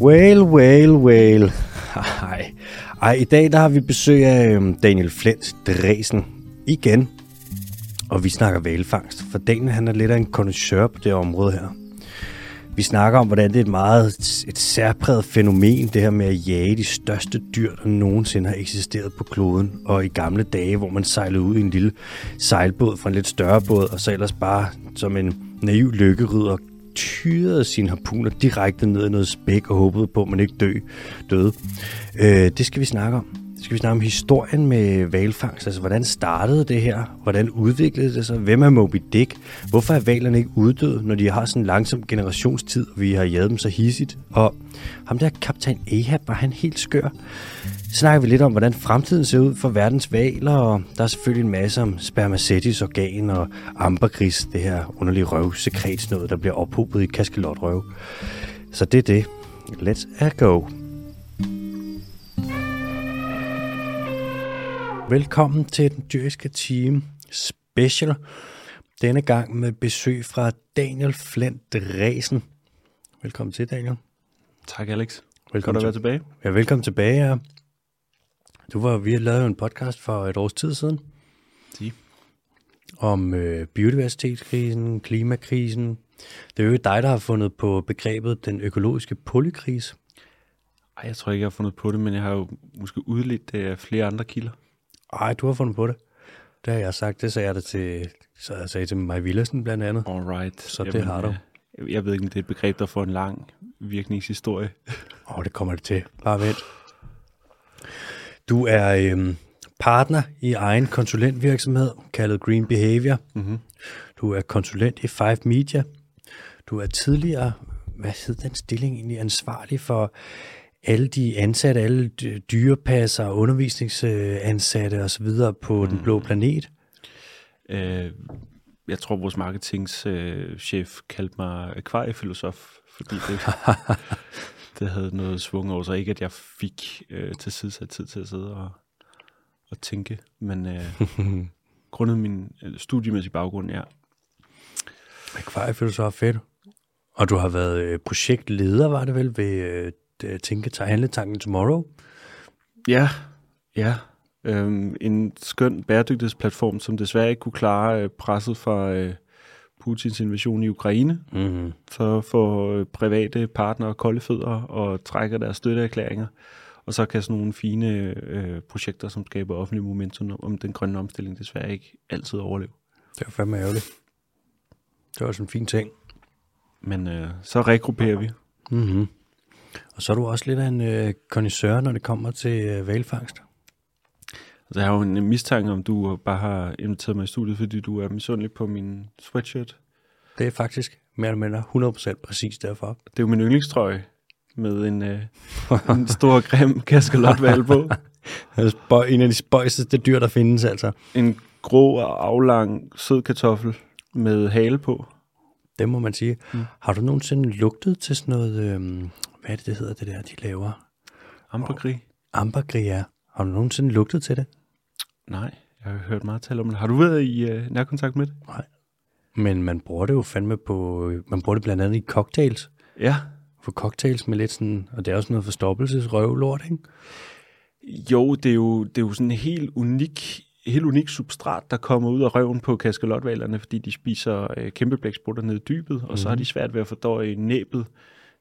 Whale, whale, whale. Ej. Ej, i dag der har vi besøg af øhm, Daniel Flens Dresen igen. Og vi snakker valfangst, for Daniel han er lidt af en connoisseur på det område her. Vi snakker om, hvordan det er et meget et særpræget fænomen, det her med at jage de største dyr, der nogensinde har eksisteret på kloden. Og i gamle dage, hvor man sejlede ud i en lille sejlbåd fra en lidt større båd, og så ellers bare som en naiv lykkeryder tyrede sine harpuner direkte ned i noget spæk og håbede på, at man ikke dø, døde. Øh, det skal vi snakke om. Det skal vi snakke om historien med valfangst. Altså, hvordan startede det her? Hvordan udviklede det sig? Hvem er Moby Dick? Hvorfor er valerne ikke uddøde, når de har sådan en langsom generationstid, og vi har jaget dem så hissigt? Og ham der kaptajn Ahab, var han helt skør? Snakker vi lidt om, hvordan fremtiden ser ud for verdens valer, og der er selvfølgelig en masse om spermacettis organ og ambergris, det her underlige røv, sekretsnød, der bliver ophobet i kaskelotrøv. Så det er det. Let's go. Velkommen til den dyriske team special. Denne gang med besøg fra Daniel Flint Resen. Velkommen til, Daniel. Tak, Alex. Velkommen Godt at være tilbage. Ja, velkommen tilbage. Ja. Du var, vi lavet en podcast for et års tid siden. Sige. Om øh, biodiversitetskrisen, klimakrisen. Det er jo dig, der har fundet på begrebet den økologiske polykrise. Ej, jeg tror ikke, jeg har fundet på det, men jeg har jo måske udledt det af flere andre kilder. Ej, du har fundet på det. Det har jeg sagt. Det sagde jeg det til, så jeg sagde til Maj Villersen blandt andet. Alright. Så det har du. Jeg, jeg ved ikke, om det er et begreb, der får en lang virkningshistorie. Åh, oh, det kommer det til. Bare vent. Du er øhm, partner i egen konsulentvirksomhed, kaldet Green Behavior. Mm-hmm. Du er konsulent i Five Media. Du er tidligere, hvad hed den stilling egentlig, ansvarlig for alle de ansatte, alle dy- dyrepasser, undervisningsansatte osv. på mm. Den Blå Planet. Øh, jeg tror, vores marketingschef øh, kaldte mig akvariefilosof, fordi det, det havde noget svung over sig. Ikke, at jeg fik øh, til sidesat tid til at sidde og, og tænke, men øh, grundet min øh, studiemæssige baggrund, ja. Akvariefilosof, fedt. Og du har været øh, projektleder, var det vel, ved øh, det- Tænke Handletanken Tomorrow? Ja, ja. Øhm, en skøn bæredygtighedsplatform, som desværre ikke kunne klare øh, presset fra øh, Putins invasion i Ukraine. Mm-hmm. Så får øh, private partnere kolde fødder og trækker deres støtteerklæringer. Og så kan sådan nogle fine øh, projekter, som skaber offentlig momentum om den grønne omstilling, desværre ikke altid overleve. Det var fandme ærgerligt. Det var sådan en fin ting. Men øh, så regrupperer vi. Mm-hmm. Og så er du også lidt af en øh, når det kommer til øh, valfangst. Altså, jeg har jo en mistanke om, du bare har inviteret mig i studiet, fordi du er misundelig på min sweatshirt. Det er faktisk mere eller mindre 100% præcis derfor. Det er jo min yndlingstrøje med en, øh, en stor grim kaskelotvalg på. En af de spøjseste dyr, der findes altså. En grå og aflang sød kartoffel med hale på. Det må man sige. Mm. Har du nogensinde lugtet til sådan noget, øh, hvad er det, det hedder, det der, de laver? Ambergris? Ambergris. Har du nogensinde lugtet til det? Nej, jeg har hørt meget tale om det. Har du været i øh, nærkontakt med det? Men man bruger det jo fandme på, man bruger det blandt andet i cocktails. Ja. For cocktails med lidt sådan, og det er også noget forstoppelsesrøvlort, ikke? Jo, det er jo, det er jo sådan en helt unik, helt unik substrat, der kommer ud af røven på kaskelotvalerne, fordi de spiser øh, kæmpeblæksprutter ned i dybet, og mm. så har de svært ved at fordøje næbet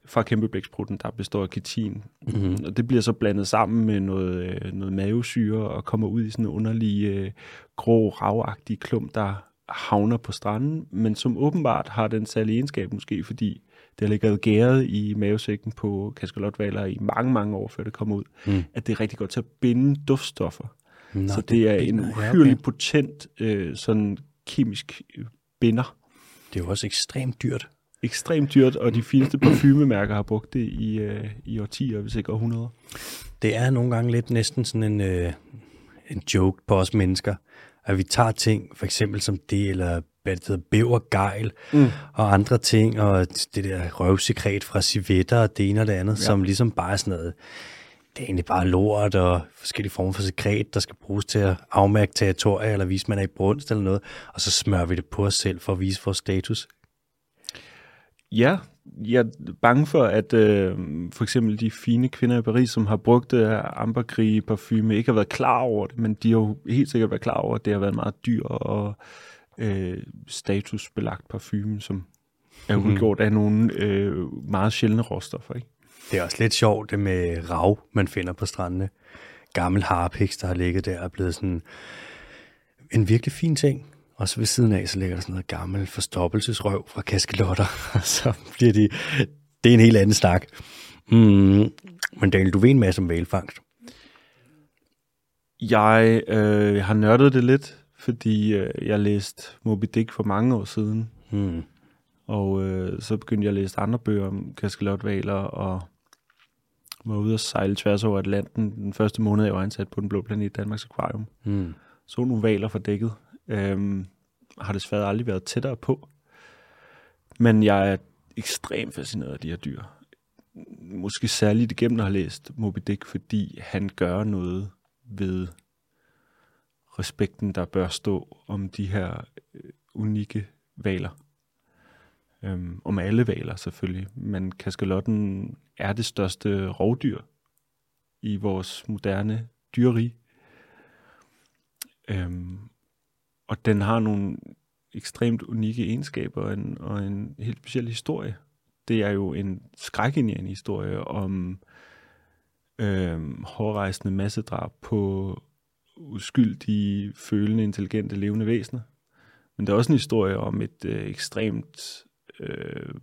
fra kæmpeblæksprutten, der består af kitin. Mm-hmm. Og det bliver så blandet sammen med noget, øh, noget mavesyre og kommer ud i sådan en underlig øh, grå, ravagtig klump, der havner på stranden, men som åbenbart har den særlige egenskab måske, fordi det har ligget gæret i mavesækken på kaskelotvaler i mange, mange år, før det kommer ud, Mm. at det er rigtig godt til at binde duftstoffer. Nå, så det er en binder, uhyrelig okay. potent øh, sådan kemisk øh, binder. Det er jo også ekstremt dyrt. Ekstremt dyrt, og de fineste parfumemærker har brugt det i, øh, i årtier, hvis ikke århundreder. Det er nogle gange lidt næsten sådan en, øh, en joke på os mennesker, at vi tager ting, for eksempel som det, eller hvad det hedder, bævergejl, Mm. og andre ting, og det der røvsekret fra civetter, og det ene og det andet, ja. Som ligesom bare er sådan noget, det er egentlig bare lort og forskellige former for sekret, der skal bruges til at afmærke territorier, eller vise, man er i brunst eller noget, og så smører vi det på os selv for at vise vores status. Ja, jeg er bange for, at øh, for eksempel de fine kvinder i Paris, som har brugt øh, ambergris parfume, ikke har været klar over det, men de har jo helt sikkert været klar over, at det har været en meget dyr og øh, statusbelagt parfume, som er Mhm. udgjort af nogle øh, meget sjældne råstoffer. Ikke? Det er også lidt sjovt, det med rav, man finder på strandene. Gammel harpiks, der har ligget der, er blevet sådan en virkelig fin ting. Og så ved siden af, så ligger der sådan noget gammel forstoppelsesrøv fra kaskelotter. Og så bliver de... Det er en helt anden snak. Mm. Men Daniel, du ved en masse om valfangst. Jeg øh, har nørdet det lidt, fordi øh, jeg læste Moby Dick for mange år siden, Mm. og øh, så begyndte jeg at læse andre bøger om kaskelotvaler, og var ude og sejle tværs over Atlanten den første måned, jeg var ansat på Den Blå Planet Danmarks Akvarium. Mm. Så nogle valer fra dækket. Øhm, har desværre aldrig været tættere på. Men jeg er ekstremt fascineret af de her dyr. Måske særligt igennem at have læst Moby Dick, fordi han gør noget ved respekten, der bør stå om de her øh, unikke valer. Øhm, om alle valer selvfølgelig, men kaskalotten er det største rovdyr i vores moderne dyreri. Øhm, og den har nogle ekstremt unikke egenskaber og en, og en helt speciel historie. Det er jo en skrækindjagende historie om øhm, hårdrejsende massedrab på uskyldige, følende, intelligente, levende væsener. Men det er også en historie om et øh, ekstremt øh,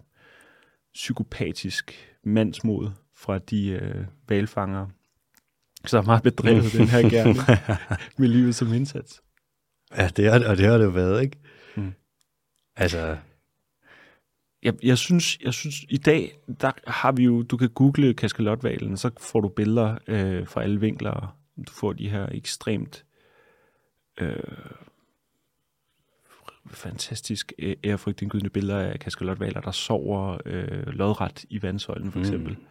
psykopatisk mandsmod fra de øh, valfangere, som har bedrevet den her gerne med livet som indsats. Ja, det er, og det har det jo været, ikke? Mm. Altså, Jeg, jeg, synes, jeg synes, i dag, der har vi jo, du kan google kaskelotvalen, så får du billeder øh, fra alle vinkler. Du får de her ekstremt øh, fantastisk ærefrygtindgydende billeder af kaskelotvaler, der sover øh, lodret i vandsøjlen for Mm. eksempel. Mm.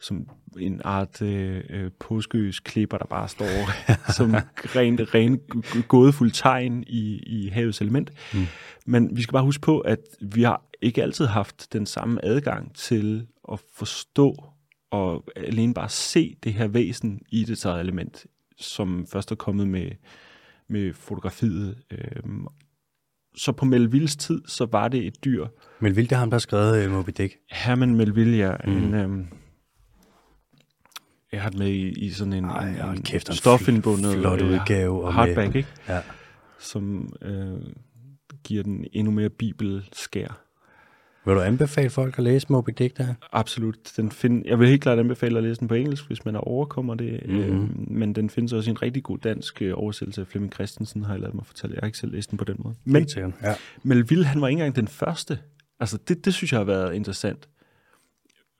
Som en art øh, øh, påskeøs klipper, der bare står som rent, rent gådefuld tegn i, i havets element. Mm. Men vi skal bare huske på, at vi har ikke altid haft den samme adgang til at forstå og alene bare se det her væsen i det eget element, som først er kommet med, med fotografiet. Øhm, så på Melvilles tid, så var det et dyr. Melville, det er ham, der har skrevet uh, Moby Dick. Herman Melville, ja, mm. en, øhm, jeg har det med i, i sådan en, Ej, en, en kæft, stofindbundet flot øh, udgave. Og hardback, med, ikke? Ja. som øh, giver den endnu mere bibelskær. Vil du anbefale folk at læse Moby Dick der? Absolut. Den find, jeg vil helt klart anbefale at læse den på engelsk, hvis man overkommer det. Mhm. Mm-hmm. Øh, men den findes også i en rigtig god dansk øh, oversættelse af Flemming Christensen, har jeg lavet mig fortælle. Jeg har ikke selv læst den på den måde. Men. Ja. Melville, han var ikke engang den første. Altså, det, det synes jeg har været interessant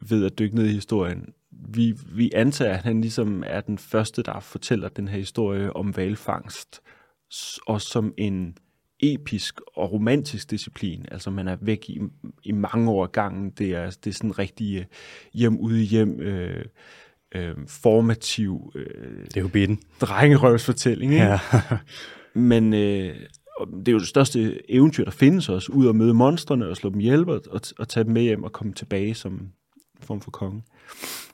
ved at dykke ned i historien. Vi, vi antager, at han ligesom er den første, der fortæller den her historie om valfangst, også som en episk og romantisk disciplin. Altså man er væk i, i mange år gangen. Det er, det er sådan en rigtig øh, hjem ude hjem øh, øh, formativ øh, Det er jo bitten. drengerøvsfortælling. Ikke? Ja. Men øh, og det er jo det største eventyr, der findes også, ud at møde monstrene og slå dem ihjel og, og, og tage dem med hjem og komme tilbage som form for konge.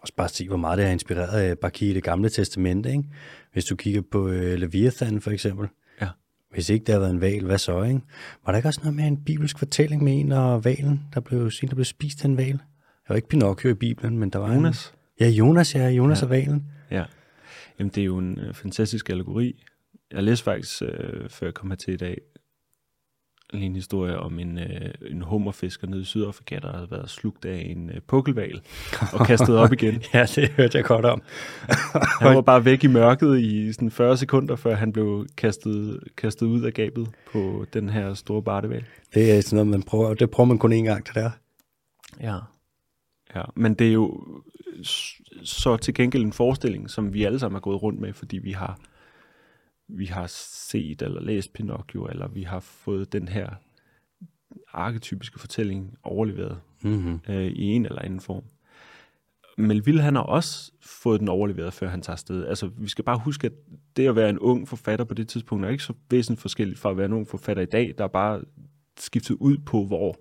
Og bare se, hvor meget det har inspireret af Baki i det gamle testamente, ikke? Hvis du kigger på øh, Leviathan for eksempel. Ja. Hvis ikke der havde været en val, hvad så, ikke? Var der ikke også noget med en bibelsk fortælling med en og valen, der blev, der blev spist af en val? Det var ikke Pinocchio i Bibelen, men der var Jonas? En, ja, Jonas, ja. Jonas ja. Og valen. Ja. Jamen, det er jo en øh, fantastisk allegori. Jeg læste faktisk, øh, før jeg kom hertil i dag, en historie om en, øh, en hummerfisker nede i Sydafrika, der havde været slugt af en øh, pukkelval og kastet op igen. Ja, det hørte jeg godt om. Han var bare væk i mørket i sådan 40 sekunder, før han blev kastet, kastet ud af gabet på den her store barteval. Det er sådan noget, man prøver, det prøver man kun én gang, det der. Ja. Ja, men det er jo så til gengæld en forestilling, som vi alle sammen har gået rundt med, fordi vi har, vi har set eller læst Pinocchio, eller vi har fået den her arketypiske fortælling overleveret Mm-hmm. øh, i en eller anden form. Melville, han har også fået den overleveret, før han tager afsted. Altså, vi skal bare huske, at det at være en ung forfatter på det tidspunkt, er ikke så væsentligt forskelligt fra at være en ung forfatter i dag, der er bare skiftet ud på, hvor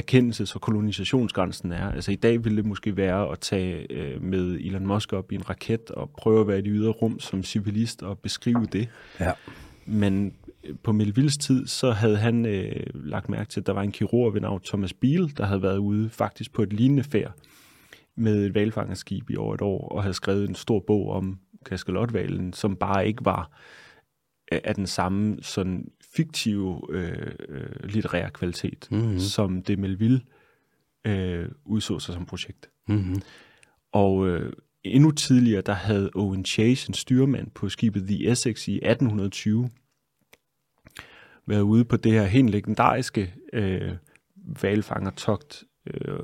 erkendelses- og kolonisationsgrænsen er. Altså i dag ville det måske være at tage øh, med Elon Musk op i en raket og prøve at være i det ydre rum som civilist og beskrive det. Ja. Men øh, på Melvilles tid, så havde han øh, lagt mærke til, at der var en kirurg ved navn Thomas Biel, der havde været ude faktisk på et lignende færd med et valfangerskib i over et år, og havde skrevet en stor bog om kaskelotvalen, som bare ikke var øh, af den samme sådan fiktive øh, øh, litterære kvalitet, mm-hmm. som det Melville øh, udså sig som projekt. Mm-hmm. Og øh, endnu tidligere, der havde Owen Chase, en styrmand på skibet The Essex i 1820, været ude på det her helt legendariske øh, valfangertogt øh,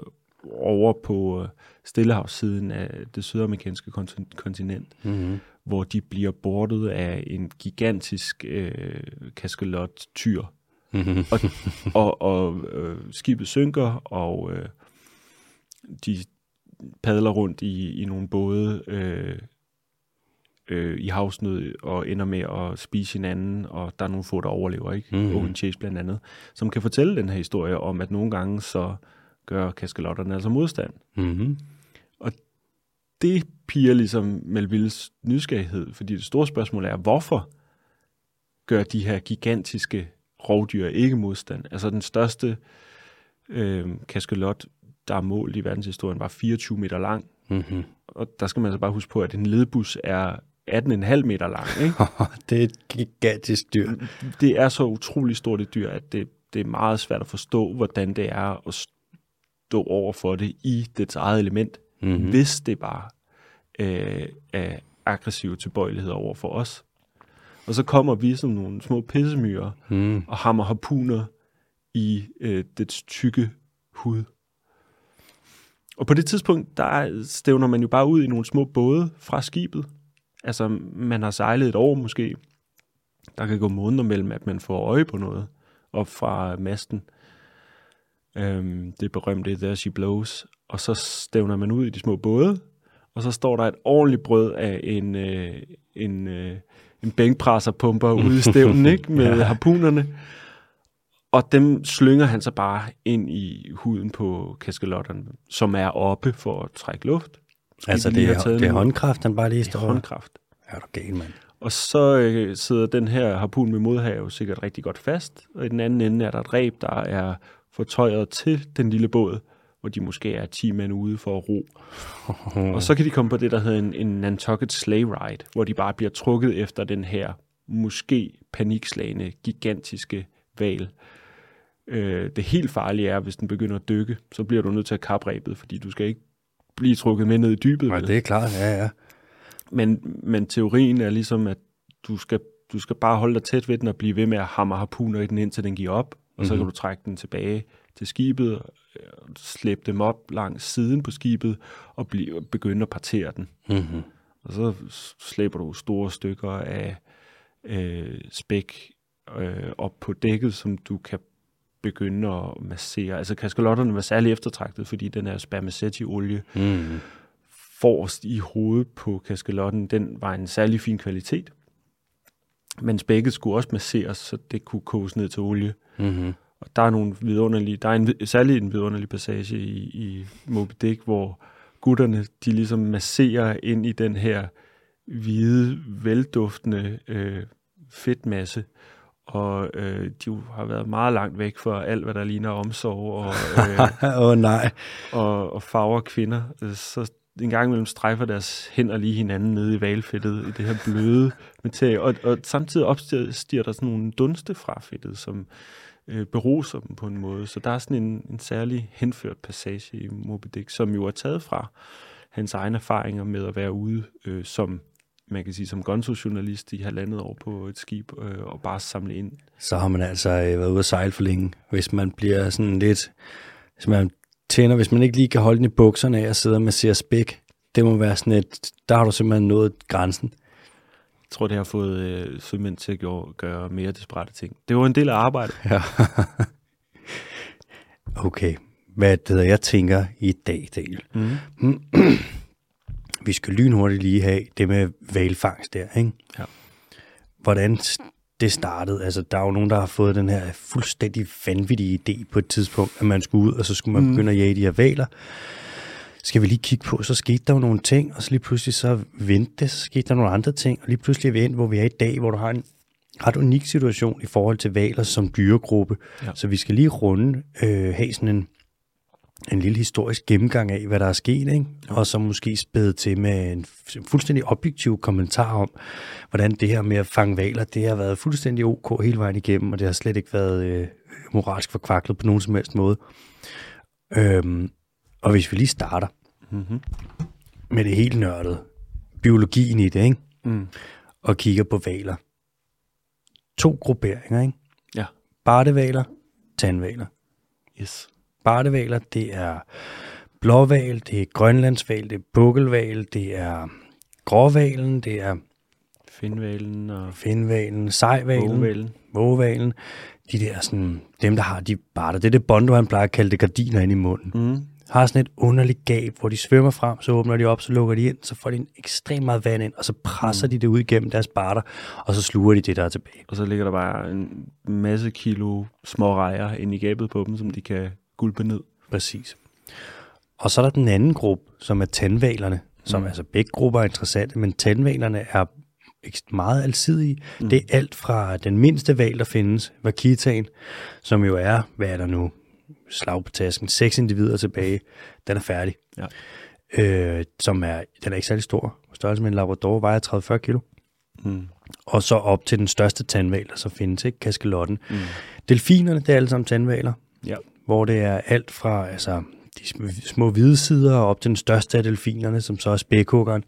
over på øh, Stillehavssiden af det sydamerikanske kontin- kontinent, Mm-hmm. Hvor de bliver bortet af en gigantisk øh, kaskelot-tyr. Mm-hmm. Og, og, og øh, skibet synker, og øh, de padler rundt i, i nogle både øh, øh, i havsnød og ender med at spise hinanden, og der er nogle få, der overlever, ikke? Mhm. Mm. Owen Chase blandt andet, som kan fortælle den her historie om, at nogle gange så gør kaskelotterne altså modstand. Mm-hmm. Det piger ligesom Melvilles nysgerrighed, fordi det store spørgsmål er, hvorfor gør de her gigantiske rovdyr ikke modstand? Altså den største øh, kaskelot, der er målt i verdenshistorien, var 24 meter lang. Mm-hmm. Og der skal man altså bare huske på, at en ledbus er 18,5 meter lang. Ikke? det er et gigantisk dyr. Det er så utrolig stort et dyr, at det, det er meget svært at forstå, hvordan det er at stå over for det i dets eget element. Mm-hmm. hvis det bare øh, er aggressive tilbøjeligheder over for os. Og så kommer vi som nogle små pissemyrer Mm. og hammer harpuner i øh, dets tykke hud. Og på det tidspunkt, der stævner man jo bare ud i nogle små både fra skibet. Altså, man har sejlet et år måske. Der kan gå måneder mellem, at man får øje på noget op fra masten. Øhm, det berømte There She Blows. Og så stævner man ud i de små både, og så står der et ordentligt brød af en, øh, en, øh, en bænkpresserpumper ude i stævnen, ikke? Med ja. harpunerne. Og dem slynger han så bare ind i huden på kaskelotterne, som er oppe for at trække luft. Altså, de det er, det er håndkraft, han bare lige Det er står. håndkraft. Er du gal, mand? Og så øh, sidder den her harpun med modhave sikkert rigtig godt fast, og i den anden ende er der et reb, der er fortøjet til den lille båd, hvor de måske er 10 mænd ude for at ro. Og så kan de komme på det, der hedder en, en Nantucket Sleigh Ride, hvor de bare bliver trukket efter den her måske panikslagende, gigantiske val. Øh, det helt farlige er, hvis den begynder at dykke, så bliver du nødt til at kappe rebet, fordi du skal ikke blive trukket med ned i dybet. Nej, det er klart, ja, ja. Men, men teorien er ligesom, at du skal, du skal bare holde dig tæt ved den og blive ved med at hamre harpuner i den, indtil den giver op. Og så kan du trække den tilbage til skibet, øh, slæbe dem op langs siden på skibet og blive, begynde at partere den. Mm-hmm. Og så slæber du store stykker af øh, spæk øh, op på dækket, som du kan begynde at massere. Altså kaskelotterne var særlig eftertragtet, fordi den er spermaceti-olie Mm-hmm. forrest i hovedet på kaskelotten, den var en særlig fin kvalitet. Men spækket skulle også masseres, så det kunne koges ned til olie. Mm-hmm. Og der er nogle vidunderlige, der er en, særlig en vidunderlig passage i, i Moby Dick, hvor gutterne, de ligesom masserer ind i den her hvide, velduftende øh, fedtmasse, og øh, de har været meget langt væk fra alt, hvad der ligner omsorg og, øh, oh, nej. og, og farver kvinder. Så en gang imellem strejfer deres hænder lige hinanden nede i valfedtet, i det her bløde materie. Og, og samtidig opstiger der sådan nogle dunste fra fedtet, som øh, beruser dem på en måde. Så der er sådan en, en særlig henført passage i Moby Dick, som jo er taget fra hans egne erfaringer med at være ude øh, som man kan sige, som gonzo-journalist i halvandet år på et skib øh, og bare samle ind. Så har man altså øh, været ude at sejle for længe. Hvis man bliver sådan lidt... Hvis man tænder, hvis man ikke lige kan holde den i bukserne af og sidde med ser spæk, det må være sådan et... Der har du simpelthen nået grænsen. Jeg tror, det har fået øh, sømænd til at gøre, gøre mere desperate ting. Det var en del af arbejdet. Ja. okay. Hvad det hedder, jeg tænker i dag, Daniel. Mm. Vi skal lynhurtigt lige have det med valfangst der, ikke? Ja. Hvordan det startede. Altså, der er jo nogen, der har fået den her fuldstændig vanvittige idé på et tidspunkt, at man skulle ud, og så skulle man mm. begynde at jage de her valer. Skal vi lige kigge på, så skete der jo nogle ting, og så lige pludselig så vendte det, så skete der nogle andre ting, og lige pludselig er vi ind, hvor vi er i dag, hvor du har en ret unik situation i forhold til valer som dyregruppe. Ja. Så vi skal lige runde, øh, have sådan en, en lille historisk gennemgang af, hvad der er sket, ikke? Ja. og så måske spæde til med en fuldstændig objektiv kommentar om, hvordan det her med at fange valer, det har været fuldstændig ok hele vejen igennem, og det har slet ikke været øh, moralsk forkvaklet på nogen som helst måde. Øhm, og hvis vi lige starter mm-hmm. med det helt nørdede, biologien i det, ikke? Mm. og kigger på valer. To grupperinger, ikke? Ja. Bartevaler, tandvaler. Yes. Bartevaler, det er blåval, det er grønlandsval, det er bukkelval, det er gråvalen, det er Finvalen og finvalen, sejvalen, vågevalen. vågevalen. De der sådan, dem der har de barter, det er det bondo, han plejer at kalde det gardiner ind i munden. Mm. Har sådan et underligt gab, hvor de svømmer frem, så åbner de op, så lukker de ind, så får de en ekstremt meget vand ind, og så presser mm. de det ud igennem deres barter, og så sluger de det, der er tilbage. Og så ligger der bare en masse kilo små rejer ind i gabet på dem, som de kan gulpe ned. Præcis. Og så er der den anden gruppe, som er tandvalerne, som Mm. altså begge grupper er interessante, men tandvalerne er meget alsidige. Mm. Det er alt fra den mindste val, der findes, Vakitaen, som jo er, hvad er der nu, slag på tasken, seks individer tilbage, den er færdig. Ja. Øh, som er, den er ikke særlig stor. Størrelse med en labrador vejer 30-40 kilo. Mm. Og så op til den største tandval, der så findes, ikke? kaskelotten. Mm. Delfinerne, det er alle sammen tandvaler Ja. hvor det er alt fra altså, de sm- små hvide sider op til den største af delfinerne, som så er spækhuggeren.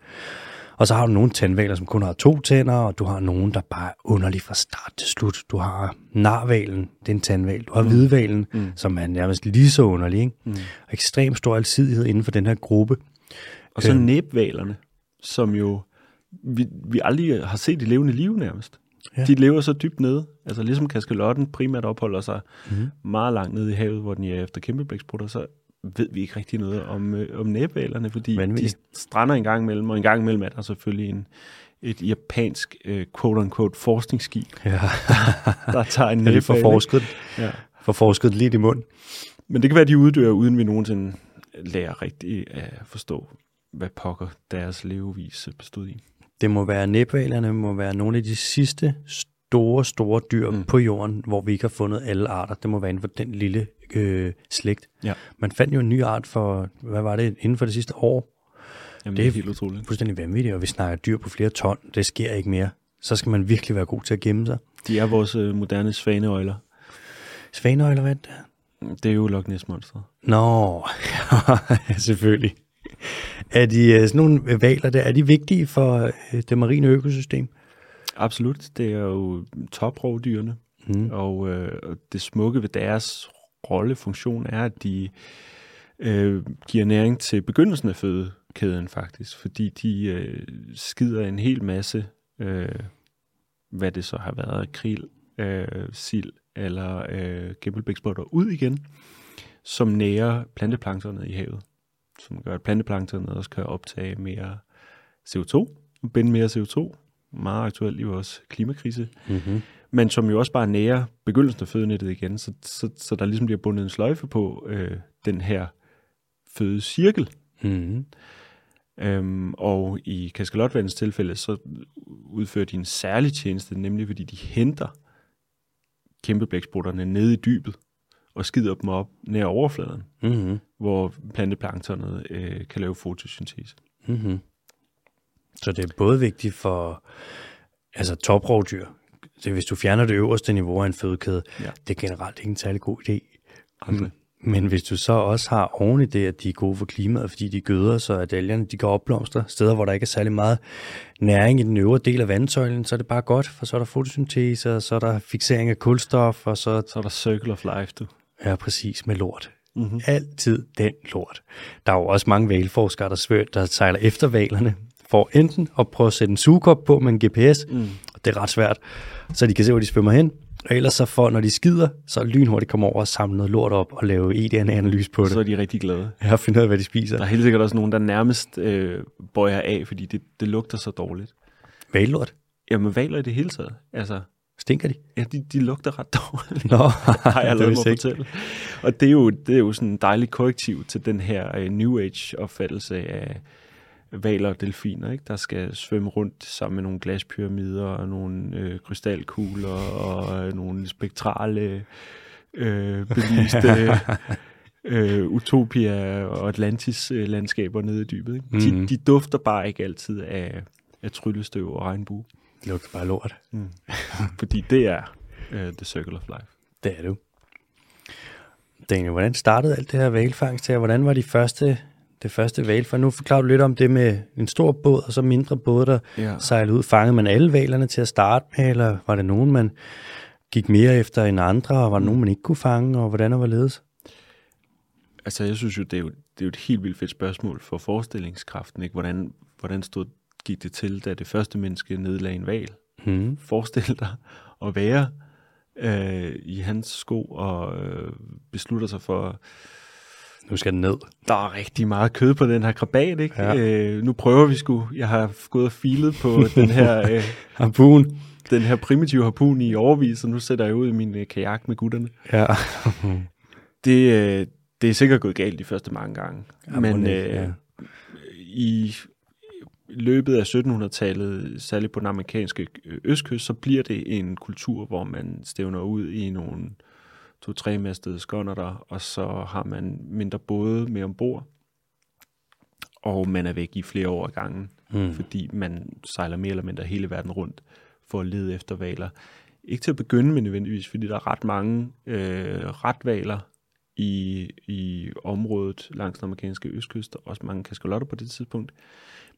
Og så har du nogle tandvaler, som kun har to tænder, og du har nogen, der bare er underlig fra start til slut. Du har narvalen, det er en tandval. Du har mm. hvidvalen, mm. som er nærmest lige så underlig. Ikke? Mm. Og ekstremt stor alsidighed inden for den her gruppe. Og så næbvalerne, som jo vi, vi aldrig har set i levende liv nærmest. Ja. Ja. De lever så dybt nede. Altså ligesom kaskelotten primært opholder sig mm. meget langt nede i havet, hvor den er efter kæmpeblæksprutter, så ved vi ikke rigtig noget om, øh, om næbvalerne, fordi Vanvittigt. de strander en gang imellem, og en gang imellem er der selvfølgelig en, et japansk øh, quote-unquote forskningsskib, Ja, der tager en det er for forsket? Ja. for forsket lidt i munden. Men det kan være, at de uddør, uden vi nogensinde lærer rigtigt at forstå, hvad pokker deres levevis bestod i. Det må være næbvalerne, må være nogle af de sidste store, store dyr mm. på jorden, hvor vi ikke har fundet alle arter. Det må være inden for den lille øh, slægt. Ja. Man fandt jo en ny art for, hvad var det, inden for det sidste år. Jamen, Det er helt utroligt. Fuldstændig vanvittigt, og vi snakker dyr på flere ton. Det sker ikke mere. Så skal man virkelig være god til at gemme sig. De er vores øh, moderne svaneøjler. Svaneøjler, hvad er det? Det er jo Loch Ness Monster. Nå, selvfølgelig. Er de øh, sådan nogle valer der, er de vigtige for øh, det marine økosystem? Absolut. Det er jo toprovdyrene. Mm. Og øh, det smukke ved deres rollefunktion er, at de øh, giver næring til begyndelsen af fødekæden faktisk. Fordi de øh, skider en hel masse, øh, hvad det så har været, krill, øh, sild eller øh, gæmbelbækspotter ud igen, som nærer planteplanktonet i havet. Som gør, at planteplanktonet også kan optage mere CO2, binde mere CO2, meget aktuelt i vores klimakrise, Mm-hmm. men som jo også bare nærer begyndelsen af fødenettet igen, så, så, så der ligesom bliver bundet en sløjfe på øh, den her fødecirkel. Mm-hmm. Øhm, og i kaskelotvandens tilfælde, så udfører de en særlig tjeneste, nemlig fordi de henter kæmpeblæksprutterne nede i dybet og skider dem op nær overfladen, Mm-hmm. hvor planteplanktonet øh, kan lave fotosyntese. Mm-hmm. Så det er både vigtigt for altså toprovdyr. Så hvis du fjerner det øverste niveau af en fødekæde, Ja. det er generelt ikke en særlig god idé. Aldrig. Men hvis du så også har oven i det, at de er gode for klimaet, fordi de gøder, så at algerne de kan opblomstre steder, hvor der ikke er særlig meget næring i den øvre del af vandsøjlen, så er det bare godt, for så er der fotosyntese, og så er der fixering af kulstof, og så Så er der Circle of Life, du. er præcis med lort. Mm-hmm. Altid den lort. Der er jo også mange valforskere, der, svør, der sejler efter valerne, for enten at prøve at sætte en sugekop på med en GPS, mm. og det er ret svært, så de kan se, hvor de svømmer hen, og ellers så for, når de skider, så lynhurtigt kommer over og samle noget lort op og lave eDNA-analyse på det. Så er de rigtig glade. Jeg har fundet ud af, hvad de spiser. Der er helt sikkert også nogen, der nærmest øh, bøjer af, fordi det, det lugter så dårligt. Vallort. Jamen, valer i det hele taget. Altså, Stinker de? Ja, de, de lugter ret dårligt. Nå, har jeg lavet mig fortælle. Og det er, jo, det er jo sådan en dejlig korrektiv til den her uh, New Age-opfattelse af valer og delfiner, ikke? der skal svømme rundt sammen med nogle glaspyramider og nogle øh, krystalkugler og øh, nogle spektrale øh, belyste øh, Utopia og Atlantis-landskaber nede i dybet. Ikke? Mhm. De, de dufter bare ikke altid af, af tryllestøv og regnbue, Det lugter bare lort. fordi det er øh, The Circle of Life. Det er du. Daniel, hvordan startede alt det her valfangst her? Hvordan var de første, det første valfangst? Nu forklarer du lidt om det med en stor båd og så mindre både, der Ja. sejlede ud. Fangede man alle valerne til at starte med, eller var det nogen, man gik mere efter end andre, og var der nogen, man ikke kunne fange, og hvordan og hvorledes? Altså, jeg synes jo, det er jo, det er jo et helt vildt fedt spørgsmål for forestillingskraften. Ikke? Hvordan, hvordan stod, gik det til, da det første menneske nedlagde en val? Hmm. Forestil dig at være øh, i hans sko og øh, beslutter sig for, Nu skal den ned. der er rigtig meget kød på den her krabat, ikke? Ja. Øh, nu prøver vi sgu. Jeg har gået og filet på den her, øh, Harpun. den her primitive harpun i overvis, og nu sætter jeg ud i min øh, kajak med gutterne. Ja. Det, øh, det er sikkert gået galt de første mange gange. Ja, Men øh, ja. i løbet af 1700-tallet, særligt på den amerikanske øh, østkyst, så bliver det en kultur, hvor man stævner ud i nogle to-tre mastede skånderter, og så har man mindre både med ombord, og man er væk i flere år ad gangen, Mm. fordi man sejler mere eller mindre hele verden rundt for at lede efter valer. Ikke til at begynde med nødvendigvis, fordi der er ret mange øh, retvaler i, i området langs den amerikanske østkyst, og også mange kaskalotter på det tidspunkt.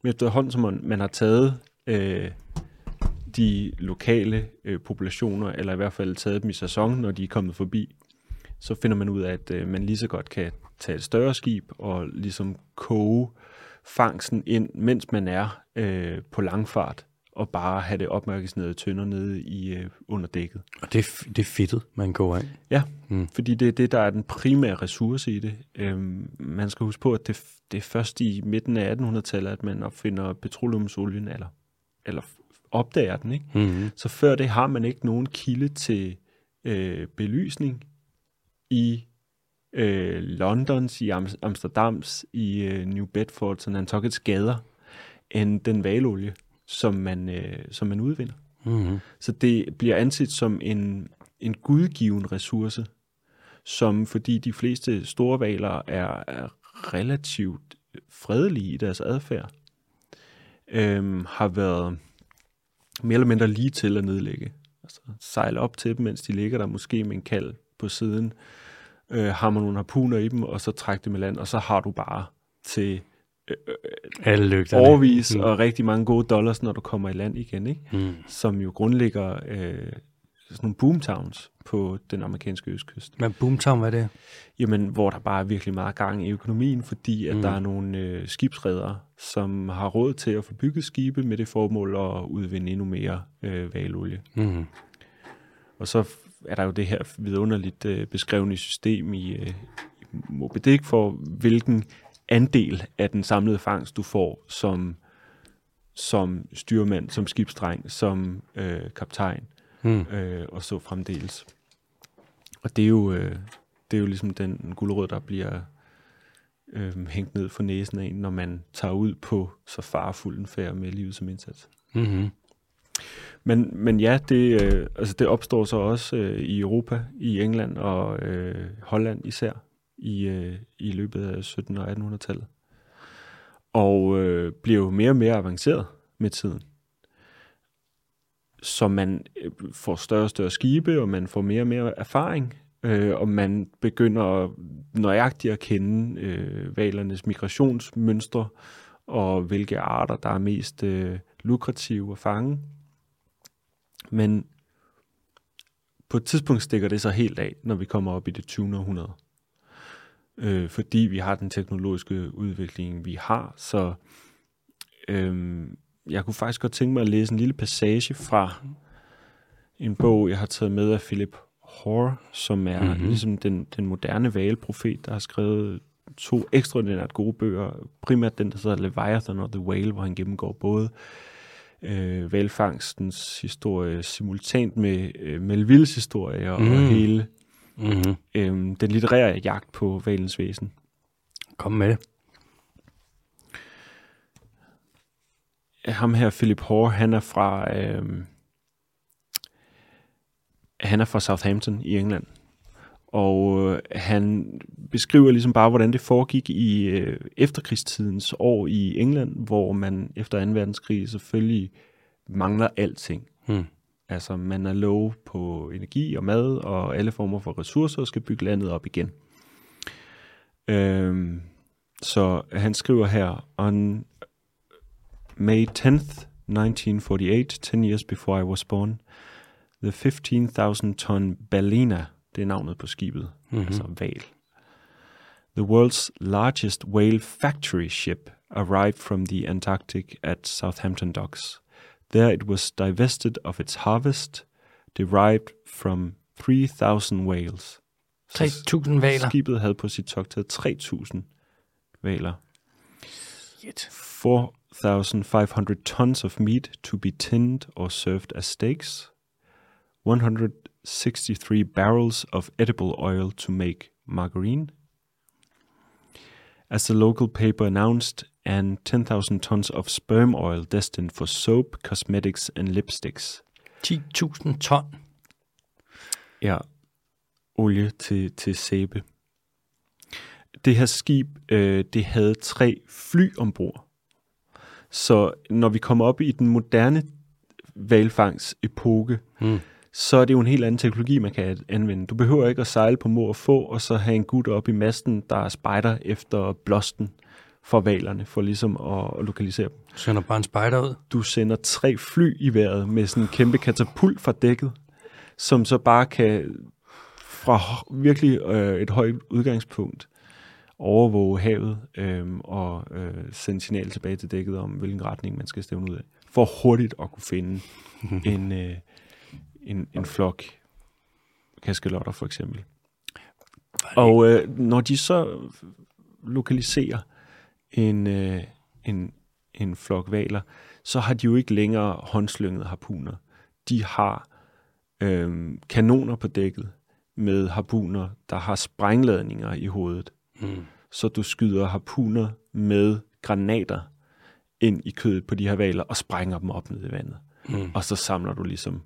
Men efterhånden, som man, man har taget øh, de lokale øh, populationer, eller i hvert fald taget dem i sæson, når de er kommet forbi, så finder man ud af, at øh, man lige så godt kan tage et større skib og ligesom koge fangsten ind, mens man er øh, på langfart, og bare have det opmærksomhed tønder nede i øh, under dækket. Og det, det er fedtet, man går af. Ja, mm. fordi det er det, der er den primære ressource i det. Øhm, man skal huske på, at det, det er først i midten af 1800-tallet, at man opfinder petroleumsolien, eller, eller opdager den. Ikke? Mm. Så før det har man ikke nogen kilde til øh, belysning i øh, Londons, i Am- Amsterdams, i øh, New Bedfords og Nantuckets gader, end den valolie, som man, øh, som man udvinder. Mm. Så det bliver anset som en, en gudgiven ressource, som fordi de fleste store valer er, er relativt fredelige i deres adfærd, øhm, har været mere eller mindre lige til at nedlægge. Altså sejle op til dem, mens de ligger der, måske med en kald på siden, øh, hammer nogle harpuner i dem, og så trække dem i land, og så har du bare til Alle lygterne. overvis Mm. og rigtig mange gode dollars, når du kommer i land igen, ikke? Mm. som jo grundlægger øh, sådan nogle boomtowns på den amerikanske østkyst. Men Boomtown, hvad er det? Jamen, hvor der bare er virkelig meget gang i økonomien, fordi at Mm. der er nogle øh, skibsredere, som har råd til at få bygget skibe med det formål at udvinde endnu mere øh, valolie. Mm. Og så er der jo det her vidunderligt øh, beskrevne system i, øh, i Moby Dick for, hvilken andel af den samlede fangst, du får som, som styrmand, som skibsdreng, som øh, kaptajn Mm. øh, og så fremdeles. Og det er jo, øh, det er jo ligesom den gulerod, der bliver øh, hængt ned for næsen af en, når man tager ud på så farfuld en færd med livet som indsats. Mm-hmm. Men, men ja, det, øh, altså det opstår så også øh, i Europa, i England og øh, Holland især, i, øh, i løbet af 1700- og 1800-tallet. Og øh, bliver jo mere og mere avanceret med tiden. Så man øh, får større og større skibe, og man får mere og mere erfaring, øh, og man begynder nøjagtigt at kende øh, valernes migrationsmønstre, og hvilke arter, der er mest øh, lukrative at fange. Men på et tidspunkt stikker det så helt af, når vi kommer op i det 20. århundrede. Øh, fordi vi har den teknologiske udvikling, vi har. Så øh, jeg kunne faktisk godt tænke mig at læse en lille passage fra en bog, jeg har taget med af Philip Hoare, som er Mhm. mm-hmm. ligesom den, den moderne valprofet, der har skrevet to ekstraordinært gode bøger. Primært den, der hedder Leviathan og The Whale, hvor han gennemgår både øh, valfangstens historie simultant med øh, Melvilles historie og, Mm. og hele Mm-hmm. øh, den litterære jagt på valens væsen. Kom med det. Ham her, Philip Hoare, han er fra, øh, han er fra Southampton i England. Og øh, han beskriver ligesom bare, hvordan det foregik i øh, efterkrigstidens år i England, hvor man efter 2. verdenskrig selvfølgelig mangler alting. Mm. Altså man er lov på energi og mad og alle former for ressourcer og skal bygge landet op igen. Øhm, så han skriver her, on May 10th, 1948, 10 years before I was born, the 15,000 ton Ballina, det er navnet på skibet, Mm-hmm. altså val. The world's largest whale factory ship arrived from the Antarctic at Southampton docks. There it was divested of its harvest, derived from 3,000 whales. Så 3.000 valer. Skibet havde på sit togt taget 3.000 valer. Shit. 4,500 tons of meat to be tinned or served as steaks. 163 barrels of edible oil to make margarine. As the local paper announced, and 10,000 tons of sperm oil destined for soap, cosmetics, and lipsticks. 10.000 ton. Ja, olie til, til sæbe. Det her skib, øh, det havde tre fly ombord. Så når vi kommer op i den moderne valfangsepoke, Mm. så er det jo en helt anden teknologi, man kan anvende. Du behøver ikke at sejle på må og få, og så have en gut op i masten, der spejder efter blåsten for valerne, for ligesom at, at lokalisere dem. Du sender bare en spejder ud. Du sender tre fly i vejret med sådan en kæmpe katapult fra dækket, som så bare kan fra virkelig øh, et højt udgangspunkt overvåge havet øh, og øh, sende signal tilbage til dækket om, hvilken retning man skal stævne ud af. For hurtigt at kunne finde en, øh, en, en flok kaskelotter for eksempel. Og øh, når de så lokaliserer en, øh, en, en flok valer, så har de jo ikke længere håndslyngede harpuner. De har øh, kanoner på dækket med harpuner, der har sprængladninger i hovedet. Mm. Så du skyder harpuner med granater ind i kødet på de her valer og sprænger dem op ned i vandet. Mm. Og så samler du ligesom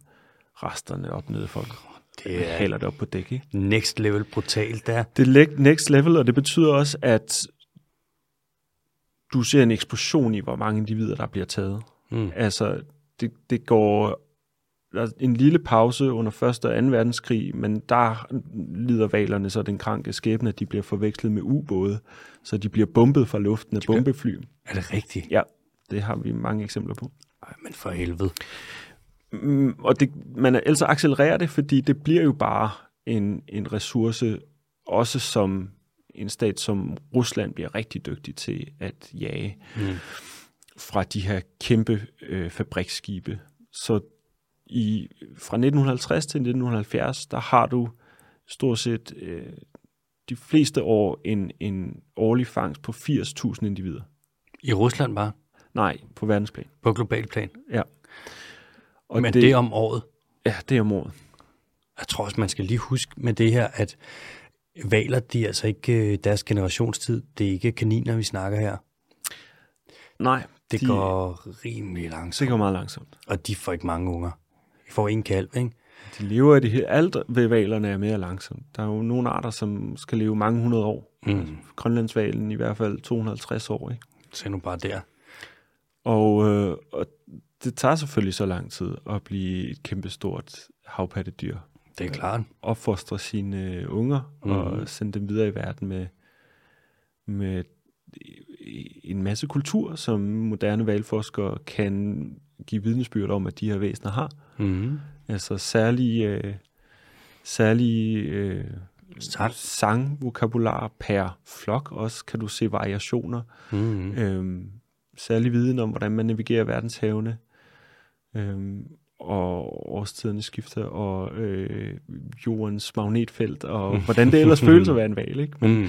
resterne op nede for Det er haler det op på dæk, ikke? next level brutalt der. Det er next level, og det betyder også, at du ser en eksplosion i, hvor mange individer, der bliver taget. Mm. Altså, det, det går en lille pause under 1. og 2. verdenskrig, men der lider valerne så den kranke skæbne, at de bliver forvekslet med ubåde, så de bliver bombet fra luften af bombefly. Er det rigtigt? Ja, det har vi mange eksempler på. Ej, men for helvede. Mm, og det, man er, ellers accelererer det, fordi det bliver jo bare en, en ressource, også som en stat som Rusland bliver rigtig dygtig til at jage Mm. fra de her kæmpe øh, fabriksskibe. Så i, fra 1950 til 1970, der har du stort set øh, de fleste år en, en årlig fangst på 80.000 individer. I Rusland bare, Nej, på verdensplan. på global plan. Ja. Og men det, det er om året. Ja, det er om året. Jeg tror også, man skal lige huske med det her, at valer, de er altså ikke øh, deres generationstid. Det er ikke kaniner, vi snakker her. Nej, Det de, går rimelig det langsomt, går meget langsomt. og de får ikke mange unger. De får en kalv, ikke? De lever af det her. Alt ved valerne er mere langsomt. Der er jo nogle arter, som skal leve mange hundrede år. Mm. Grønlandsvalen i hvert fald 250 år. Ikke? Se nu bare der. Og, øh, og det tager selvfølgelig så lang tid at blive et kæmpestort havpattedyr. Det er klart. Opfostre sine øh, unger mm. Mhm. og sende dem videre i verden med, med en masse kultur, som moderne valforskere kan give vidnesbyrd om, at de her væsener har. Mm. Altså særlige, øh, særlige øh, Sang. sangvokabular per flok. Også kan du se variationer. Mm. Øhm, særlig viden om, hvordan man navigerer verdenshavene. Øhm, og årstiderne skifter, og øh, jordens magnetfelt, og hvordan det ellers føles at være en val. Ikke? Men, Mm.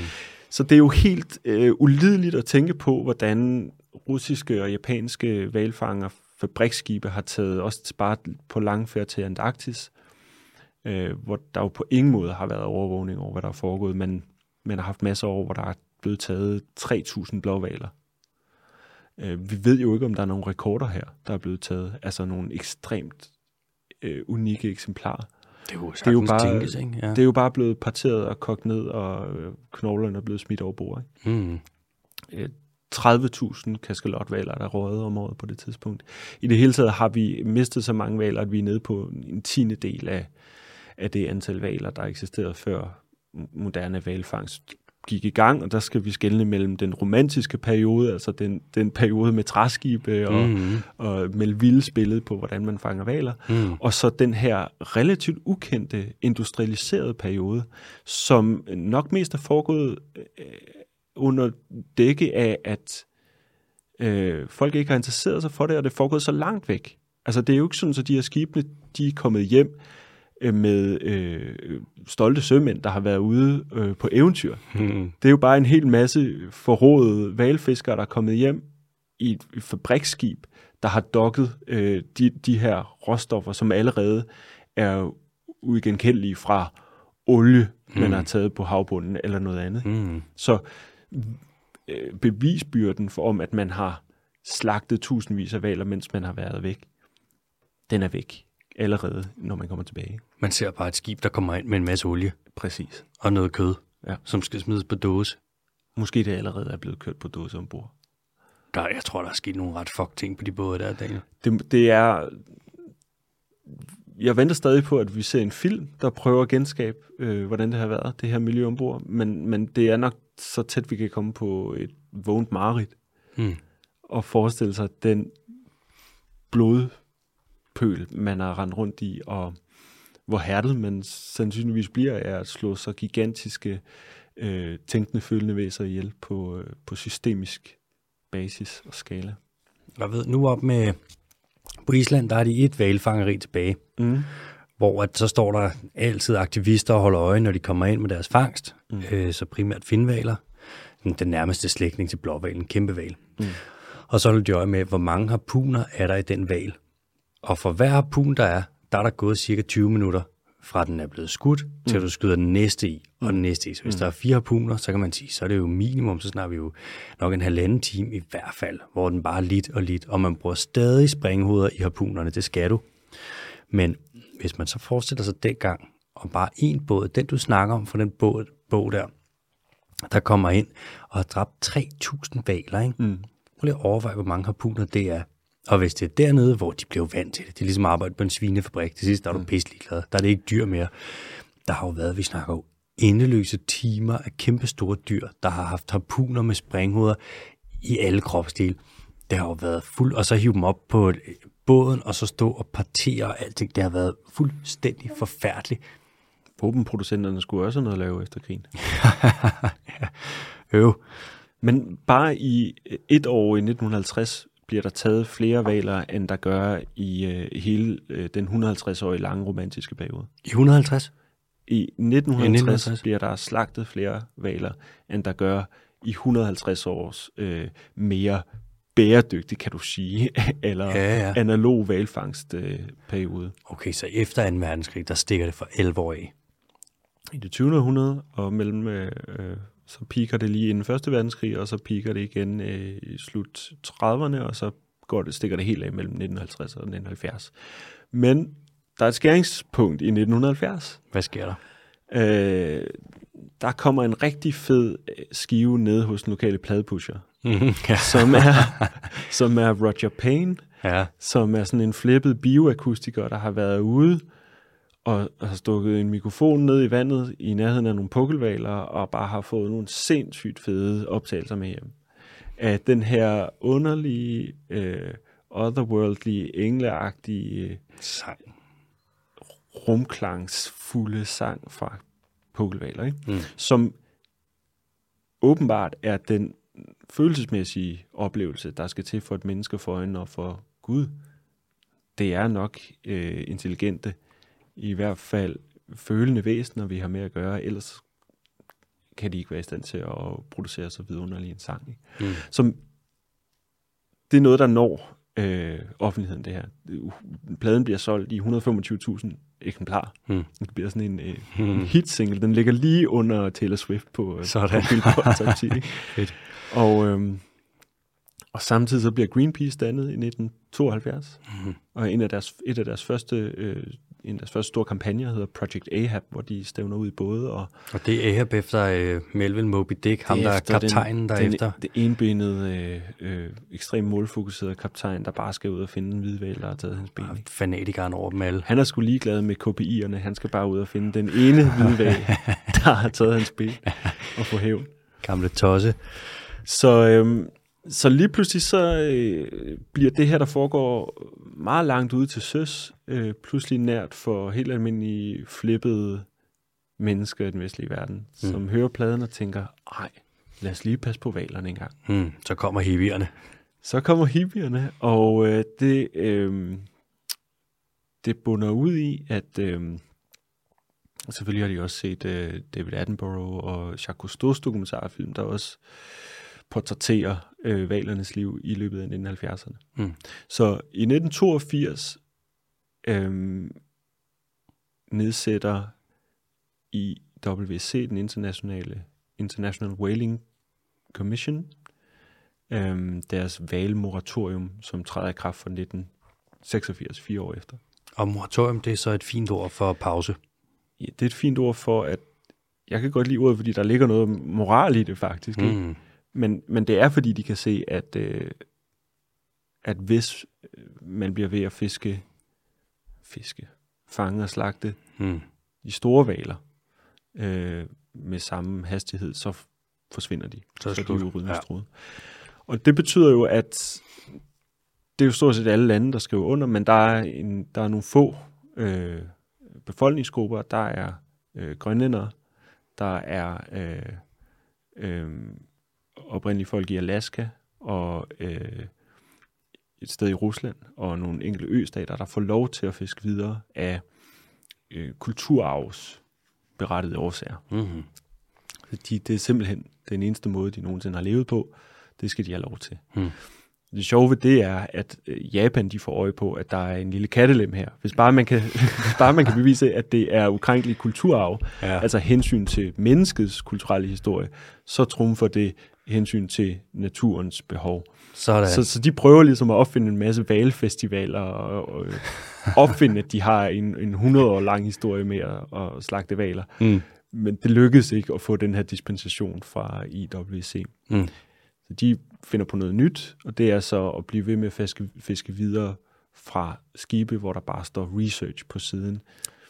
Så det er jo helt øh, ulideligt at tænke på, hvordan russiske og japanske valfanger fabriksskibe har taget også bare på langfærd til Antarktis, øh, hvor der jo på ingen måde har været overvågning over, hvad der er foregået, men man har haft masser år, hvor der er blevet taget 3.000 blåvaler. Øh, vi ved jo ikke, om der er nogle rekorder her, der er blevet taget, altså nogle ekstremt øh, unikke eksemplarer. Det er jo, Det er jo bare, tænkes, ikke? Ja. det er jo bare blevet parteret og kogt ned, og øh, knoglerne er blevet smidt over bord. Ikke? Mm. Øh, 30.000 kaskelotvaler, der er røget om året på det tidspunkt. I det hele taget har vi mistet så mange valer, at vi er nede på en tiende del af, af det antal valer, der eksisterede før moderne valfangst gik i gang, og der skal vi skelne mellem den romantiske periode, altså den, den periode med træskibe og, Mm. og Melville spillet på, hvordan man fanger valer, Mm. og så den her relativt ukendte industrialiserede periode, som nok mest er foregået øh, under dække af, at øh, folk ikke har interesseret sig for det, og det er foregået så langt væk. Altså det er jo ikke sådan, at de her skibene, de er kommet hjem øh, med øh, stolte sømænd, der har været ude øh, på eventyr. Mm. Det er jo bare en hel masse forrådede valfiskere, der er kommet hjem i et, et fabriksskib, der har dokket øh, de, de her råstoffer, som allerede er uigenkendelige fra olie, mm. man har taget på havbunden eller noget andet. Mm. Så bevisbyrden for om, at man har slagtet tusindvis af valer, mens man har været væk, den er væk allerede, når man kommer tilbage. Man ser bare et skib, der kommer ind med en masse olie Præcis. og noget kød, Ja. som skal smides på dåse. Måske det allerede er blevet kørt på dåse ombord. Der, jeg tror, der er sket nogle ret fuck ting på de både der, Daniel. Det, det er... Jeg venter stadig på, at vi ser en film, der prøver at genskabe, øh, hvordan det har været, det her miljø ombord. Men, men det er nok så tæt, vi kan komme på et vågent mareridt Mm. og forestille sig den blodpøl, man har rendt rundt i, og hvor hærdet man sandsynligvis bliver af at slå så gigantiske øh, tænkende, følende væser ihjel på, øh, på systemisk basis og skala. Jeg ved, nu op med... På Island, der er de et valfangeri tilbage, Mm. Hvor at så står der altid aktivister og holder øje, når de kommer ind med deres fangst. Mm. Øh, så primært finvaler. Den, nærmeste slægtning til blåvalen, kæmpeval. Mm. Og så holder de øje med, hvor mange harpuner er der i den val. Og for hver harpun, der er, der er der gået cirka 20 minutter fra den er blevet skudt, til at du skyder den næste i, og den næste i. Så hvis der er fire harpuner, så kan man sige, så er det jo minimum, så snakker vi jo nok en halvanden time i hvert fald, hvor den bare lidt og lidt, og man bruger stadig springhoveder i harpunerne, det skal du. Men hvis man så forestiller sig dengang, og bare en båd, den du snakker om for den båd, båd der, der kommer ind og har dræbt 3.000 valer, ikke? Mm. Prøv lige at overveje, hvor mange harpuner det er. Og hvis det er dernede, hvor de blev vant til det, det er ligesom at arbejde på en svinefabrik, til sidst der er du pisselig glad, der er det ikke dyr mere. Der har jo været, vi snakker jo, endeløse timer af kæmpe store dyr, der har haft harpuner med springhoveder i alle kropsdele. Det har jo været fuld, og så hive dem op på øh, båden, og så stå og partere og alting. Det har været fuldstændig forfærdeligt. Våbenproducenterne skulle også have noget at lave efter krigen. Øv. Men bare i øh, et år i 1950 bliver der taget flere valer, end der gør i øh, hele øh, den 150-årige lange romantiske periode. I 150? I 1950, 1950. bliver der slagtet flere valer, end der gør i 150 års øh, mere bæredygtig, kan du sige, eller Ja, ja. analog valfangstperiode. Øh. Okay, så efter 2. verdenskrig, der stikker det for 11 år af. I det 20. århundrede, og mellem, øh, øh, så piker det lige inden Første Verdenskrig, og så piker det igen øh, i slut 30'erne, og så går det, stikker det helt af mellem 1950 og 1970. Men der er et skæringspunkt i 1970. Hvad sker der? Øh, der kommer en rigtig fed øh, skive ned hos den lokale pladepusher, Mm-hmm. Ja. som er, som er Roger Payne, ja. som er sådan en flippet bioakustiker, der har været ude og har stukket en mikrofon ned i vandet i nærheden af nogle pukkelvaler, og bare har fået nogle sindssygt fede optagelser med hjem. Af den her underlige, øh, otherworldly, engleagtige, Sang. rumklangsfulde sang fra pukkelvaler, ikke? Mm. som åbenbart er den følelsesmæssige oplevelse, der skal til for et menneske for øjnene og for Gud. Det er nok øh, intelligente, i hvert fald følende væsener, vi har med at gøre, ellers kan de ikke være i stand til at producere så vidunderlig en sang. Ikke? Mm. Som, det er noget, der når øh, offentligheden, det her. Pladen bliver solgt i 125.000 eksemplarer. Mm. Det bliver sådan en, øh, en hit-single. Den ligger lige under Taylor Swift på, øh, Sådan. på Billboard Top 10. ikke? Og, øhm, og samtidig så bliver Greenpeace dannet i 1972. Mm. Og en af deres, et af deres første, øh, en af deres første store kampagner hedder Project Ahab, hvor de stævner ud i både. Og Og det er Ahab efter øh, Melvin Moby Dick, ham der er kaptajnen derefter. Den, det enbenede, øh, øh, ekstremt målfokuserede kaptajn, der bare skal ud og finde en hvidvæl, der har taget hans ben. Og ikke? Fanatikeren over dem alle. Han er sgu ligeglad med KPI'erne. Han skal bare ud og finde den ene hvidvæl, der har taget hans ben og få hævn. Gamle tosse. Så, øhm, så lige pludselig så øh, bliver det her, der foregår meget langt ude til søs, øh, pludselig nært for helt almindelige flippede mennesker i den vestlige verden, mm. som hører pladen og tænker, ej, lad os lige passe på valerne en gang. Mm. Så kommer hippierne. Så kommer hippierne, og øh, det, øh, det bunder ud i, at øh, selvfølgelig har de også set øh, David Attenborough og Jacques Cousteau's dokumentarfilm, der også portrætterer øh, valernes liv i løbet af 1970'erne. Mm. Så i 1982 øh, nedsætter IWC, den internationale International Whaling Commission, øhm, deres valmoratorium, som træder i kraft fra 1986, fire år efter. Og moratorium, det er så et fint ord for pause. Ja, det er et fint ord for, at jeg kan godt lide ordet, fordi der ligger noget moral i det faktisk. ikke? Men, men det er, fordi de kan se, at, øh, at hvis øh, man bliver ved at fiske, fiske, fange og slagte Mm. de store valer øh, med samme hastighed, så forsvinder de. Så er så er de slut. udrydningstruede. Og det betyder jo, at det er jo stort set alle lande, der skriver under, men der er, en, der er nogle få øh, befolkningsgrupper. Der er øh, grønlændere, der er øh, øh, oprindelige folk i Alaska, og øh, et sted i Rusland, og nogle enkelte østater, der får lov til at fiske videre af øh, kulturarvs berettede årsager. Mm. De, det er simpelthen den eneste måde, de nogensinde har levet på. Det skal de have lov til. Mm. Det sjove ved det er, at øh, Japan de får øje på, at der er en lille kattelem her. Hvis bare man kan, hvis bare man kan bevise, at det er ukrænkelig kulturarv, Ja. altså hensyn til menneskets kulturelle historie, så trumfer det hensyn til naturens behov. Sådan. Så, så de prøver ligesom at opfinde en masse valfestivaler og, og øh, opfinde, at de har en, en 100 år lang historie med at, at slagte valer. Mm. Men det lykkedes ikke at få den her dispensation fra IWC. Mm. Så de finder på noget nyt, og det er så at blive ved med at fiske, fiske videre fra skibe, hvor der bare står research på siden.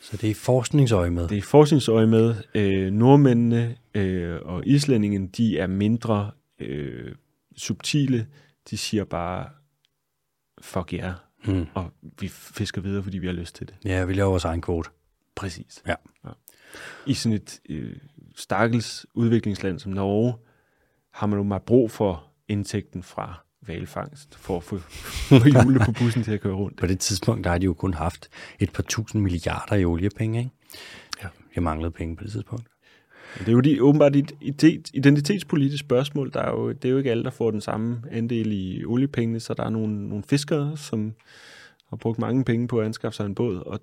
Så det er forskningsøje med. Det er forskningsøje med. Øh, nordmændene øh, og islændingen, de er mindre øh, subtile. De siger bare, fuck ja, Mm. og vi fisker videre, fordi vi har lyst til det. Ja, vi laver vores egen kvote. Præcis. Ja. ja. I sådan et øh, stakkels udviklingsland som Norge, har man jo meget brug for indtægten fra valfangst, for at få, hjulene på bussen til at køre rundt. På det tidspunkt, der har de jo kun haft et par tusind milliarder i oliepenge, ikke? Ja. Jeg manglede penge på det tidspunkt. Det er jo de, åbenbart et ident- identitetspolitisk spørgsmål. Der er jo, det er jo ikke alle, der får den samme andel i oliepengene, så der er nogle, nogle fiskere, som har brugt mange penge på at anskaffe sig en båd, og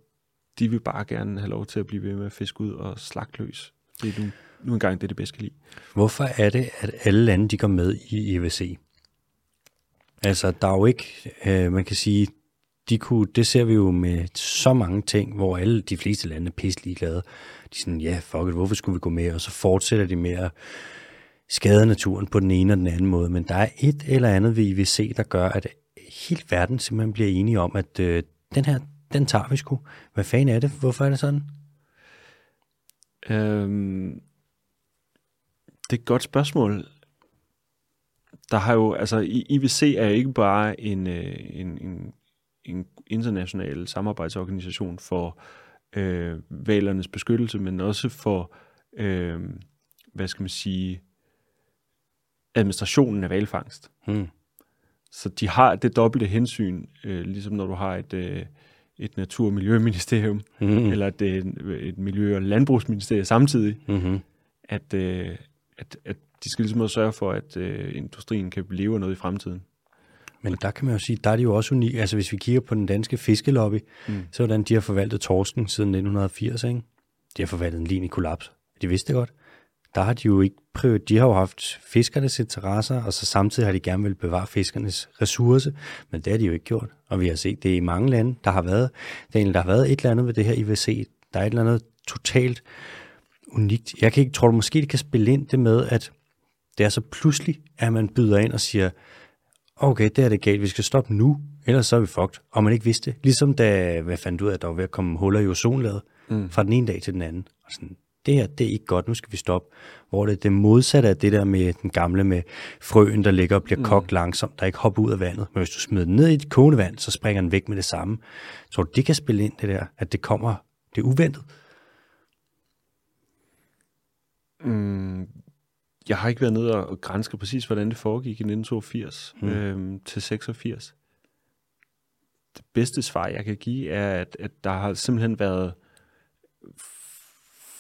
de vil bare gerne have lov til at blive ved med at fiske ud og slagte løs. Det er nu, nu engang det, det bedst kan lide. Hvorfor er det, at alle lande de går med i EVC? Altså, der er jo ikke, øh, man kan sige, de kunne, det ser vi jo med så mange ting, hvor alle de fleste lande er pisse ligeglade. De er sådan, ja, fuck it, hvorfor skulle vi gå med? Og så fortsætter de med at skade naturen på den ene og den anden måde. Men der er et eller andet ved IVC, der gør, at hele verden simpelthen bliver enige om, at øh, den her, den tager vi sgu. Hvad fanden er det? Hvorfor er det sådan? Øhm, det er et godt spørgsmål. Der har jo, altså I- IWC er ikke bare en, øh, en, en, en international samarbejdsorganisation for øh, valernes beskyttelse, men også for, øh, hvad skal man sige, administrationen af valfangst. Hmm. Så de har det dobbelte hensyn, øh, ligesom når du har et, øh, et natur- og miljøministerium, Mm. mm. eller et, øh, et miljø- og landbrugsministerium samtidig, Mm-hmm. at, øh, at, at de skal ligesom sørge for, at øh, industrien kan leve af noget i fremtiden. Men der kan man jo sige, der er de jo også unikke. Altså hvis vi kigger på den danske fiskelobby, mm. så hvordan de har forvaltet torsken siden 1980, ikke? De har forvaltet en linje kollaps. De vidste det godt. Der har de jo ikke prøvet, de har jo haft fiskernes interesser, og så samtidig har de gerne vil bevare fiskernes ressource, men det har de jo ikke gjort. Og vi har set det i mange lande, der har været, Daniel, der har været et eller andet ved det her IVC. Der er et eller andet totalt unikt. Jeg kan ikke, tror du måske, det kan spille ind det med, at det er så pludselig, at man byder ind og siger, okay, det er det galt, vi skal stoppe nu, ellers så er vi fucked. Og man ikke vidste det. Ligesom da, hvad fandt du ud af, at der var ved at komme huller i ozonlaget mm. fra den ene dag til den anden. Og sådan, det her, det er ikke godt, nu skal vi stoppe. Hvor det er det modsatte af det der med den gamle med frøen, der ligger og bliver mm. kogt langsomt, der ikke hopper ud af vandet. Men hvis du smider den ned i et kogende vand, så springer den væk med det samme. Så det kan spille ind, det der, at det kommer, det er uventet. Mm, jeg har ikke været nede og grænske præcis, hvordan det foregik i 1982 mm. øhm, til 86. Det bedste svar, jeg kan give, er, at, at der har simpelthen været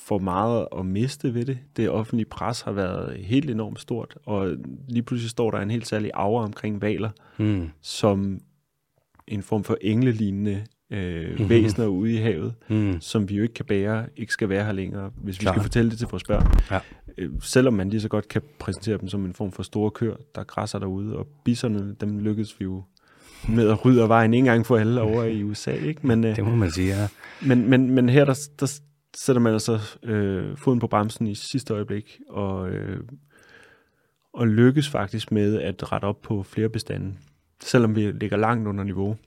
for meget at miste ved det. Det offentlige pres har været helt enormt stort, og lige pludselig står der en helt særlig aura omkring valer, mm. som en form for englelignende øh, mm-hmm. væsener ude i havet, mm. som vi jo ikke kan bære, ikke skal være her længere, hvis Klar. vi skal fortælle det til vores børn. Ja. Øh, selvom man lige så godt kan præsentere dem som en form for store køer, der græsser derude, og bisserne, dem lykkedes vi jo med at rydde vejen en gang for alle over i USA. Ikke? Men, øh, det må man sige, ja. Men, men, men her, der, der sætter man altså øh, foden på bremsen i sidste øjeblik, og, øh, og lykkes faktisk med at rette op på flere bestande, selvom vi ligger langt under niveau.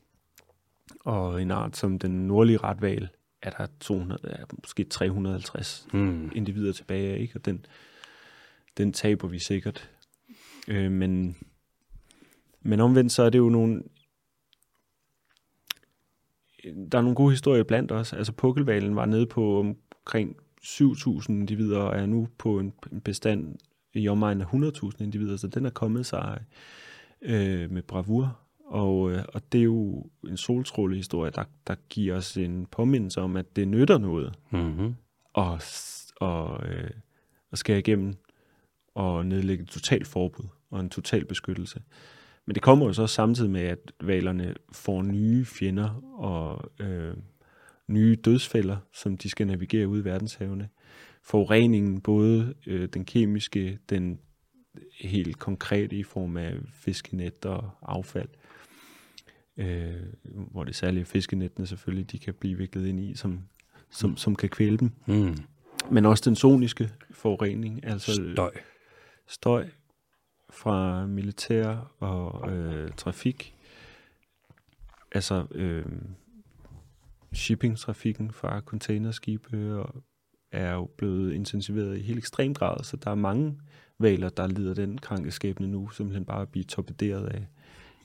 Og en art som den nordlige retval, er der 200, er måske 350 mm. individer tilbage, ikke? og den, den taber vi sikkert. Øh, men, men omvendt så er det jo nogle der er nogle gode historier blandt os. Altså pukkelvalen var nede på omkring 7.000 individer, og er nu på en, bestand i omegnen af 100.000 individer, så den er kommet sig øh, med bravur. Og, øh, og det er jo en solstrålehistorie, der, der giver os en påmindelse om, at det nytter noget mm-hmm. og, og, øh, at skære igennem og nedlægge et totalt forbud og en total beskyttelse. Men det kommer jo så samtidig med, at valerne får nye fjender og øh, nye dødsfælder, som de skal navigere ud i verdenshavene. Forureningen, både øh, den kemiske, den helt konkrete i form af fiskenet og affald, øh, hvor det særlige fiskenettene selvfølgelig, de kan blive viklet ind i, som, som, som kan kvæle dem. Mm. Men også den soniske forurening, altså støj. Støj, fra militær og øh, trafik. Altså øh, shipping-trafikken fra containerskibe og er jo blevet intensiveret i helt ekstrem grad, så der er mange valer, der lider den krankeskæbne nu, simpelthen bare at blive torpederet af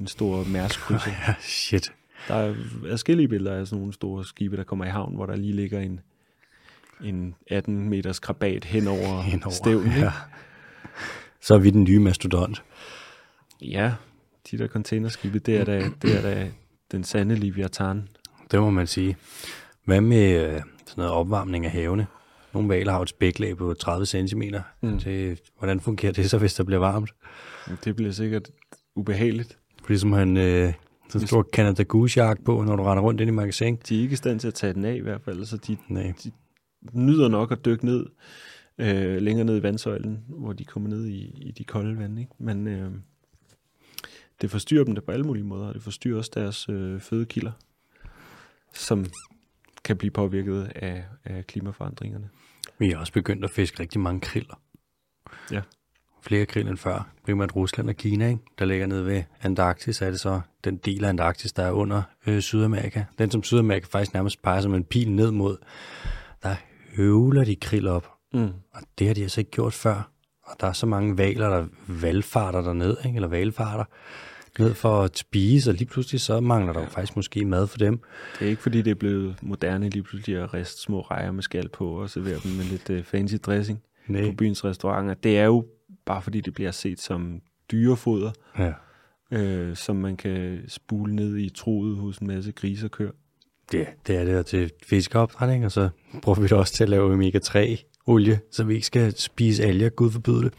en stor mærskrydser. ja, shit. Der er forskellige billeder af sådan nogle store skibe, der kommer i havn, hvor der lige ligger en, en 18 meters krabat hen over, hen over stævnen. Ja så er vi den nye mastodont. Ja, de der containerskibe, det er da, det er da den sande Liviatan. Det må man sige. Hvad med øh, sådan noget opvarmning af havene? Nogle valer har et spæklag på 30 cm. Mm. Det, hvordan fungerer det så, hvis det bliver varmt? Det bliver sikkert ubehageligt. Fordi som han øh, så en stor Canada Goose på, når du render rundt ind i magasin. De er ikke i stand til at tage den af i hvert fald, så de, Nej. de nyder nok at dykke ned øh, længere ned i vandsøjlen, hvor de kommer ned i, i de kolde vand. Ikke? Men øh, det forstyrrer dem det på alle mulige måder, det forstyrrer også deres øh, fødekilder, som kan blive påvirket af, af klimaforandringerne. Vi har også begyndt at fiske rigtig mange kriller. Ja. Flere krill end før. Primært Rusland og Kina, ikke? der ligger nede ved Antarktis, er det så den del af Antarktis, der er under øh, Sydamerika. Den, som Sydamerika faktisk nærmest peger som en pil ned mod, der høvler de krill op. Mm. Og det har de altså ikke gjort før. Og der er så mange valer, der valfarter derned, ikke? eller valfarter ned for at spise, og lige pludselig så mangler der jo faktisk måske mad for dem. Det er ikke fordi, det er blevet moderne lige pludselig at riste små rejer med skal på og servere dem med lidt uh, fancy dressing Nej. på byens restauranter. Det er jo bare fordi, det bliver set som dyrefoder, ja. øh, som man kan spule ned i troet hos en masse grise og køer. Det, det er det til fiskeopdrætning, og så bruger vi det også til at lave omega-3 olie, så vi ikke skal spise alger, gud forbyde det.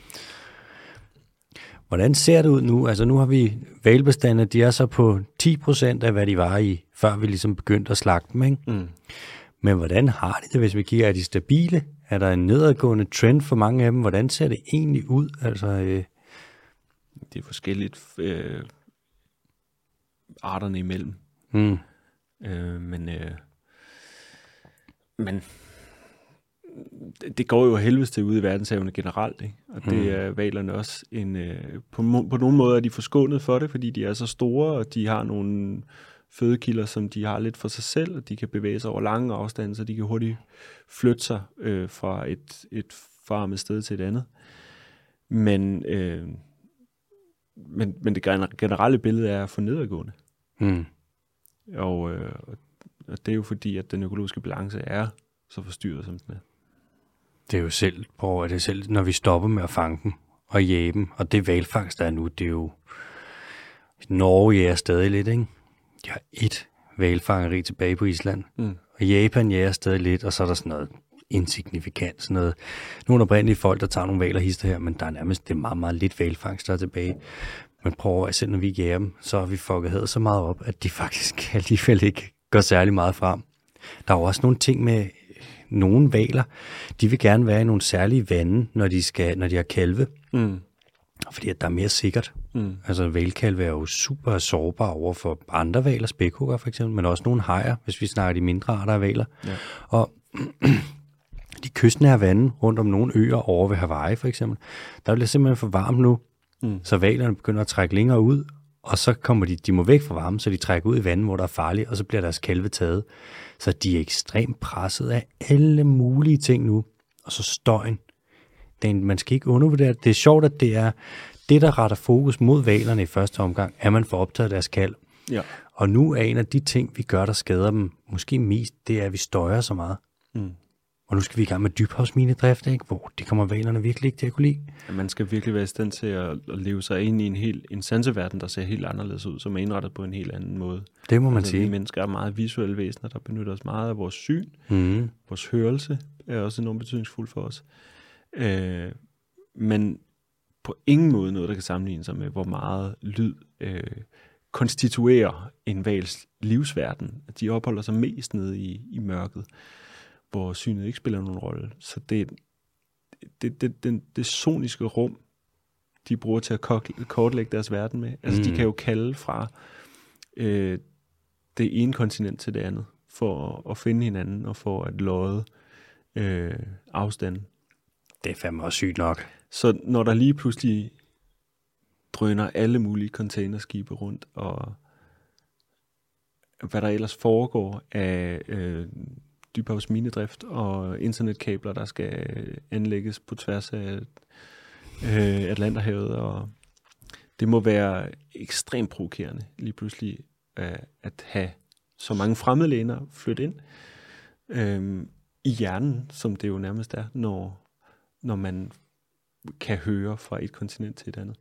Hvordan ser det ud nu? Altså nu har vi valbestande, de er så på 10% af, hvad de var i, før vi ligesom begyndte at slagte dem, ikke? Mm. Men hvordan har de det, hvis vi kigger? Er de stabile? Er der en nedadgående trend for mange af dem? Hvordan ser det egentlig ud? Altså, øh, Det er forskelligt øh, arterne imellem. mm, Øh, men, øh, men det- det går jo helvedes til ude i verdenshavene generelt, ikke? og det Mm. er valerne også en, øh, på, på nogle måder er de forskånet for det, fordi de er så store, og de har nogle fødekilder, som de har lidt for sig selv, og de kan bevæge sig over lange afstande, så de kan hurtigt flytte sig øh, fra et, et farmet sted til et andet. Men, øh, men, men det gener- generelle billede er for nedadgående. mm, Og, øh, og det er jo fordi, at den økologiske balance er så forstyrret, som den er. det er jo selv, prøv at det er selv, når vi stopper med at fange dem og jage dem, og det valfangst, der er nu, det er jo... Norge jager stadig lidt, ikke? De har et valfangeri tilbage på Island, Mm. Og Japan jager stadig lidt, og så er der sådan noget insignifikant, sådan noget. Nogle oprindelige folk, der tager nogle valer hister her, men der er nærmest det er meget, meget lidt valfangst, der er tilbage. Men prøv at selv når vi jager dem, så har vi fucket hadet så meget op, at de faktisk alligevel ikke går særlig meget frem. Der er jo også nogle ting med nogle valer, de vil gerne være i nogle særlige vande, når de, skal, når de har kalve, Mm. Fordi at der er mere sikkert. Mm. Altså valkalve er jo super sårbare over for andre valer, spækhugger for eksempel, men også nogle hajer, hvis vi snakker de mindre arter af valer. Ja. Og de kystnære vande rundt om nogle øer over ved Hawaii for eksempel, der bliver simpelthen for varmt nu, Mm. så valerne begynder at trække længere ud, og så kommer de, de må væk fra varmen, så de trækker ud i vandet, hvor der er farligt, og så bliver deres kalve taget. Så de er ekstremt presset af alle mulige ting nu. Og så støjen. Det en- man skal ikke undervurdere det. Det er sjovt, at det er det, der retter fokus mod valerne i første omgang, at man får optaget deres kalv. Ja. Og nu er en af de ting, vi gør, der skader dem måske mest, det er, at vi støjer så meget. Mm. Og nu skal vi i gang med dybhavsminedrift, ikke? hvor det kommer valerne virkelig ikke til at kunne lide. At man skal virkelig være i stand til at, at leve sig ind i en helt en sanseverden, der ser helt anderledes ud, som er indrettet på en helt anden måde. Det må man altså, vi sige. mennesker er meget visuelle væsener, der benytter os meget af vores syn. Mm. Vores hørelse er også enormt betydningsfuld for os. Øh, men på ingen måde noget, der kan sammenligne sig med, hvor meget lyd øh, konstituerer en vals livsverden. De opholder sig mest nede i, i mørket, hvor synet ikke spiller nogen rolle. Så det, det, det, det, det soniske rum, de bruger til at kort- kortlægge deres verden med. Altså, mm. de kan jo kalde fra øh, det ene kontinent til det andet, for at, at finde hinanden og for at lodde øh, afstanden. Det er fandme også sygt nok. Så når der lige pludselig drøner alle mulige containerskibe rundt, og hvad der ellers foregår af øh, dybhavsminedrift og internetkabler, der skal anlægges på tværs af øh, Atlanterhavet, og det må være ekstremt provokerende lige pludselig øh, at have så mange fremmedlæner flytte ind øh, i hjernen, som det jo nærmest er, når, når man kan høre fra et kontinent til et andet.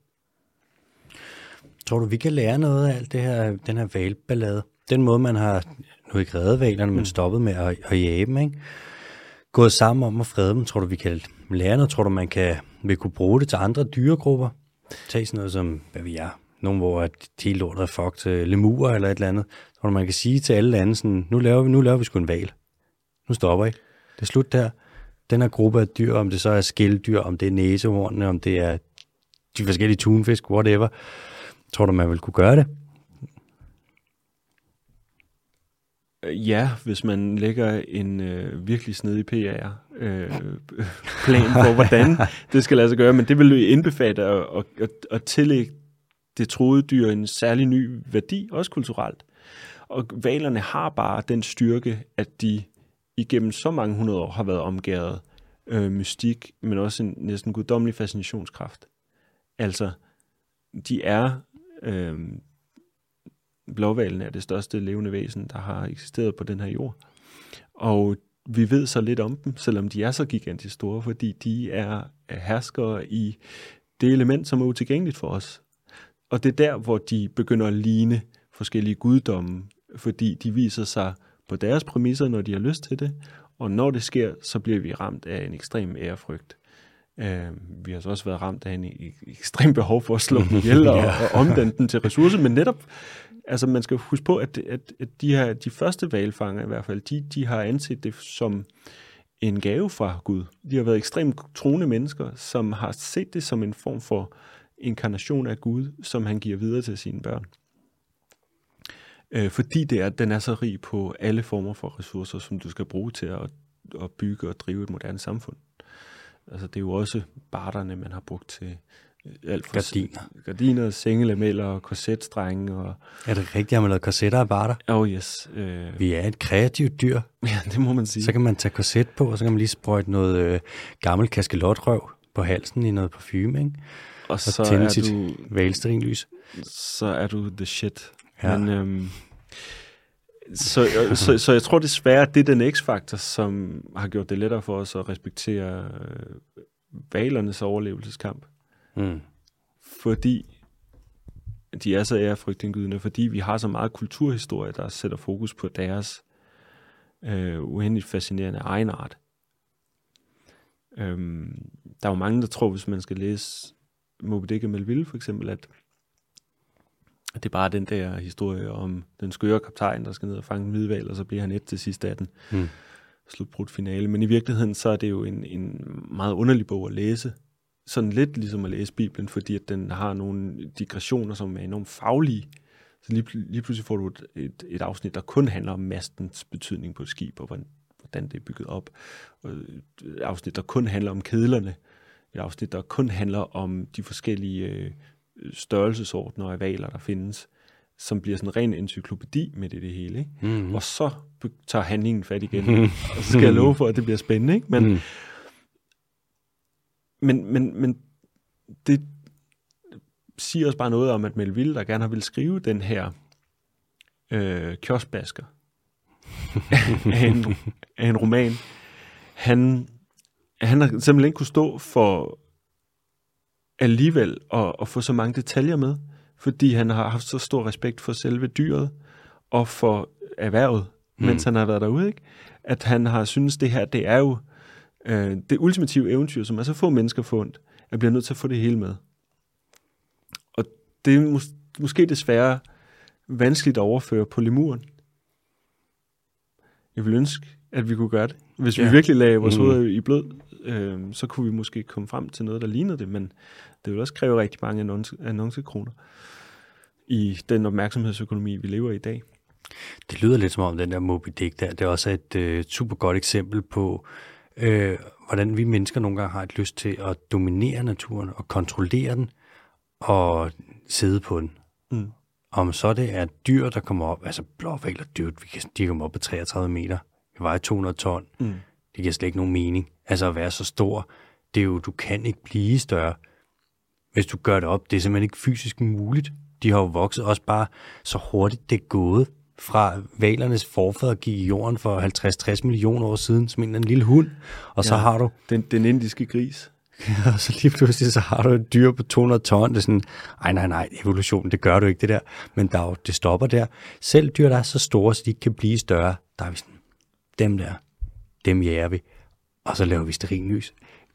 Tror du, vi kan lære noget af alt det her, den her valballade? Den måde, man har, nu ikke reddet valerne, men stoppet med at, at jage dem, ikke? Gået sammen om at frede dem. Tror du, vi kan lære noget? Tror du, man kan, vil kunne bruge det til andre dyregrupper? Tag sådan noget som, hvad vi er, nogen, hvor de lort er fuck til lemurer eller et eller andet. Tror du, man kan sige til alle lande sådan, nu laver vi, nu laver vi sgu en val. Nu stopper I. Det er slut der. Den her gruppe af dyr, om det så er skilddyr, om det er næsehornene, om det er de forskellige tunfisk, whatever. Tror du, man vil kunne gøre det? Ja, hvis man lægger en øh, virkelig snedig PR-plan øh, for, hvordan det skal lade sig gøre, men det vil jo indbefatte at, at, at, at tillægge det troede dyr en særlig ny værdi, også kulturelt. Og valerne har bare den styrke, at de igennem så mange hundrede år har været omgået øh, mystik, men også en næsten guddommelig fascinationskraft. Altså, de er... Øh, blåvalen er det største levende væsen, der har eksisteret på den her jord. Og vi ved så lidt om dem, selvom de er så gigantisk store, fordi de er herskere i det element, som er utilgængeligt for os. Og det er der, hvor de begynder at ligne forskellige guddomme, fordi de viser sig på deres præmisser, når de har lyst til det, og når det sker, så bliver vi ramt af en ekstrem ærefrygt. Øh, vi har så også været ramt af en e- ekstrem behov for at slå dem ihjel og, og omdanne den til ressourcer, men netop, altså man skal huske på, at, at, at de her, de første valfanger i hvert fald, de, de har anset det som en gave fra Gud. De har været ekstremt troende mennesker, som har set det som en form for inkarnation af Gud, som han giver videre til sine børn. Øh, fordi det er, den er så rig på alle former for ressourcer, som du skal bruge til at, at bygge og drive et moderne samfund. Altså det er jo også barterne, man har brugt til øh, alt fra Gardiner. gardiner sengelameller og korsetstrenge. Og, Er det rigtigt, at man lavet korsetter af barter? oh yes, øh, Vi er et kreativt dyr. ja, det må man sige. Så kan man tage korset på, og så kan man lige sprøjte noget øh, gammel kaskelotrøv på halsen i noget parfume, ikke? og Og så tænde er, sit du, valsterinlys. så er du the shit. Ja. Men, øhm, så, så, så jeg tror desværre, at det er den x-faktor, som har gjort det lettere for os at respektere øh, valernes overlevelseskamp. Mm. Fordi de er så ærefrygtindgydende, fordi vi har så meget kulturhistorie, der sætter fokus på deres øh, uendeligt fascinerende egenart. Øhm, der er jo mange, der tror, hvis man skal læse Moby Dick og Melville for eksempel, at det er bare den der historie om den skøre kaptajn, der skal ned og fange en hvidval, og så bliver han et til sidst af den. Mm. Slutbrudt finale. Men i virkeligheden, så er det jo en, en meget underlig bog at læse. Sådan lidt ligesom at læse Bibelen, fordi at den har nogle digressioner, som er enormt faglige. Så lige, lige pludselig får du et, et, et afsnit, der kun handler om mastens betydning på et skib, og hvordan, hvordan det er bygget op. Og et afsnit, der kun handler om kedlerne. Et afsnit, der kun handler om de forskellige øh, størrelsesordner af valer, der findes, som bliver sådan en ren encyklopædi med det, det hele. Ikke? Mm. Og så tager handlingen fat igen. og så skal jeg love for, at det bliver spændende. Ikke? Men, Mm. men, men, men det siger også bare noget om, at Melville, der gerne har vil skrive den her øh, kioskbasker af, en, af en roman, han, han har simpelthen ikke kunne stå for alligevel at, at få så mange detaljer med, fordi han har haft så stor respekt for selve dyret og for erhvervet, mm. mens han har været derude, ikke? At han har synes det her, det er jo øh, det ultimative eventyr, som er så få mennesker fundet, at bliver nødt til at få det hele med. Og det er mås- måske desværre vanskeligt at overføre på lemuren. Jeg vil ønske, at vi kunne gøre det. Hvis ja. Vi virkelig lagde vores Mm. hoveder i blød, øh, så kunne vi måske komme frem til noget, der lignede det, men det vil også kræve rigtig mange annonce, annoncekroner i den opmærksomhedsøkonomi, vi lever i i dag. Det lyder lidt som om den der Moby Dick der, det er også et øh, super godt eksempel på, øh, hvordan vi mennesker nogle gange har et lyst til at dominere naturen og kontrollere den og sidde på den. Mm. Om så det er dyr, der kommer op, altså blåvaler dyrt, vi kan, de kommer op på 33 meter, vi vejer 200 ton, Mm. det giver slet ikke nogen mening. Altså at være så stor, det er jo, du kan ikke blive større, hvis du gør det op. Det er simpelthen ikke fysisk muligt. De har jo vokset også bare så hurtigt det er gået fra valernes forfædre gik i jorden for 50-60 millioner år siden, som en eller anden lille hund. Og så Ja. har du, Den, den indiske gris. og så lige pludselig, så har du et dyr på 200 ton. Det er sådan, ej nej nej, evolution, det gør du ikke det der. Men der er jo, det stopper der. Selv dyr, der er så store, så de ikke kan blive større, der er vi sådan, dem der, dem jager vi. Og så laver vi sterinlys.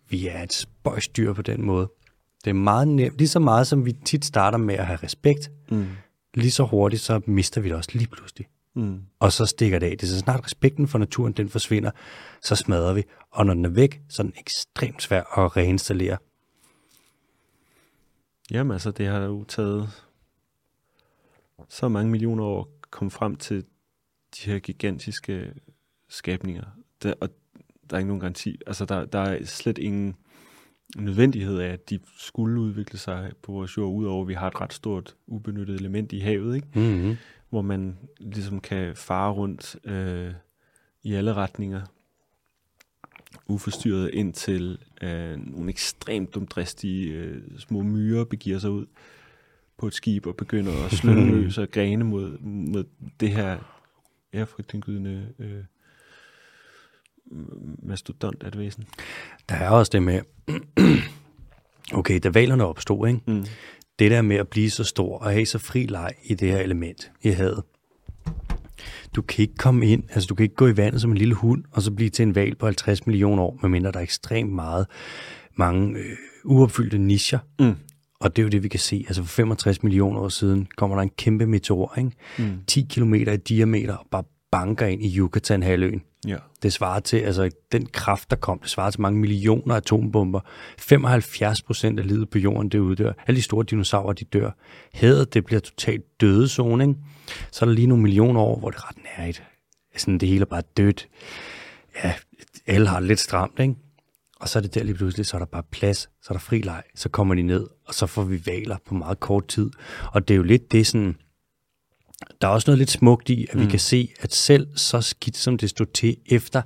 Vi er et spøjsdyr på den måde. Det er meget nemt, lige så meget som vi tit starter med at have respekt, Mm. lige så hurtigt, så mister vi det også lige pludselig. Mm. Og så stikker det af. Det er så snart respekten for naturen, den forsvinder, så smadrer vi. Og når den er væk, så er den ekstremt svær at reinstallere. Jamen altså, det har jo taget så mange millioner år at komme frem til de her gigantiske skabninger. Der, og der er ikke nogen garanti. Altså, der, der er slet ingen nødvendighed af, at de skulle udvikle sig på vores jord, udover at vi har et ret stort ubenyttet element i havet, ikke? Mm-hmm. hvor man ligesom kan fare rundt øh, i alle retninger, uforstyrret indtil øh, nogle ekstremt dumdristige øh, små myrer begiver sig ud på et skib og begynder at slynge løs og grene mod, mod det her ærefrygtindgydende øh, mastodont af et væsen. Der er også det med, okay, da valerne opstod, ikke? Mm. det der med at blive så stor og have så fri leg i det her element i havet. Du kan ikke komme ind, altså du kan ikke gå i vandet som en lille hund, og så blive til en val på 50 millioner år, medmindre der er ekstremt meget mange øh, uopfyldte nischer. Mm. Og det er jo det, vi kan se. Altså for 65 millioner år siden kommer der en kæmpe meteor, ikke? Mm. 10 km i diameter og bare banker ind i Yucatan-halvøen. Ja. Det svarer til, altså den kraft, der kom, det svarer til mange millioner atombomber. 75 procent af livet på jorden, det uddør. Alle de store dinosaurer, de dør. Havet, det bliver totalt døde zone, ikke? Så er der lige nogle millioner år, hvor det er ret nært. Sådan, det hele er bare dødt. Ja, alle har lidt stramt, ikke? Og så er det der lige pludselig, så er der bare plads, så er der fri leg, så kommer de ned, og så får vi valer på meget kort tid. Og det er jo lidt det sådan, der er også noget lidt smukt i, at mm. vi kan se, at selv så skidt som det stod til efter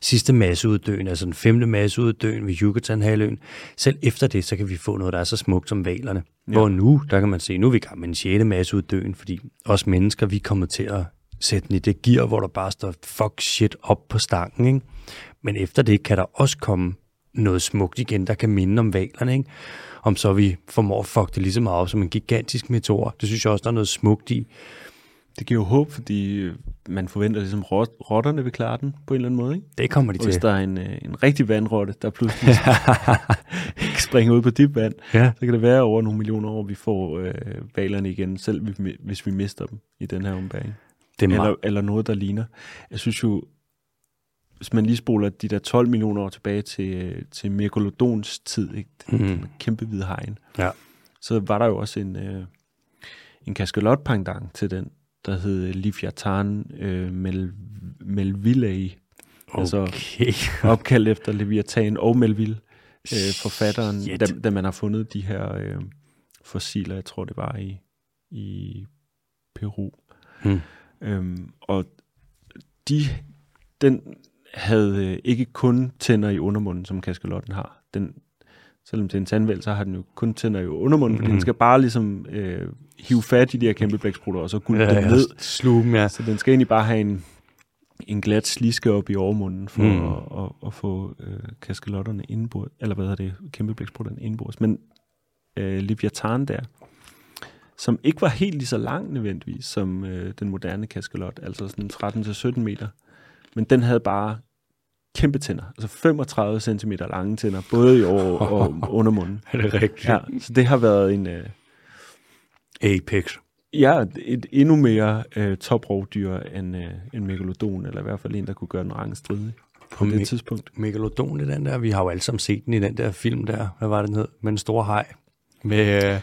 sidste masseuddøen, altså den femte masseuddøen ved Yucatan-halvøen, selv efter det, så kan vi få noget, der er så smukt som valerne. Ja. Hvor nu, der kan man se, nu er vi i gang med en sjette masseuddøen, fordi os mennesker, vi kommer til at sætte den i det gear, hvor der bare står fuck shit op på stangen. Ikke? Men efter det kan der også komme noget smukt igen, der kan minde om valerne. Ikke? Om så vi formår at fuck det lige så meget op som en gigantisk meteor. Det synes jeg også, der er noget smukt i. Det giver jo håb, fordi man forventer ligesom, rot- rotterne vil klare den på en eller anden måde. Ikke? Det kommer de Hvis til. der er en, øh, en rigtig vandrotte, der pludselig springer ud på dybt vand, Ja. så kan det være over nogle millioner år, vi får øh, valerne igen, selv hvis vi- hvis mister dem i den her ombæring. Det er Eller, eller noget, der ligner. Jeg synes jo, hvis man lige spoler de der 12 millioner år tilbage til, øh, til Megalodons tid, ikke? Den, Mhm. den kæmpe hvide hegn, Ja. så var der jo også en, øh, en kaskelot til den, der hed Leviathan øh, Mel, Melville, altså okay. opkaldt efter Leviathan og Melville, øh, forfatteren, Shit. da, da man har fundet de her øh, fossiler, jeg tror det var i, i Peru. Hmm. Øhm, og de, den havde øh, ikke kun tænder i undermunden, som kaskelotten har. Den, selvom det er en tandvæld, så har den jo kun tænder i undermunden, Mhm. den skal bare ligesom øh, hive fat i de her kæmpe blæksprutter, og så gulpe ja, dem ned. Sluge ja. Så den skal egentlig bare have en, en glat sliske op i overmunden for Mm. mm. at, at, at få øh, kaskelotterne indenbords, eller hvad hedder det, kæmpe blæksprutterne indenbords. Men øh, Leviathan der, som ikke var helt lige så lang nødvendigvis som øh, den moderne kaskelot, altså sådan 13-17 meter, men den havde bare kæmpe tænder, altså 35 cm lange tænder, både i over og undermunden. Er det rigtigt? Ja, så det har været en, øh, Apex. Ja, et endnu mere øh, toprovdyr end øh, en megalodon, eller i hvert fald en, der kunne gøre den range stridig på Me- det tidspunkt. Megalodon i den der. Vi har jo alle sammen set den i den der film der. Hvad var det, den hed? Med den store haj. Med, øh,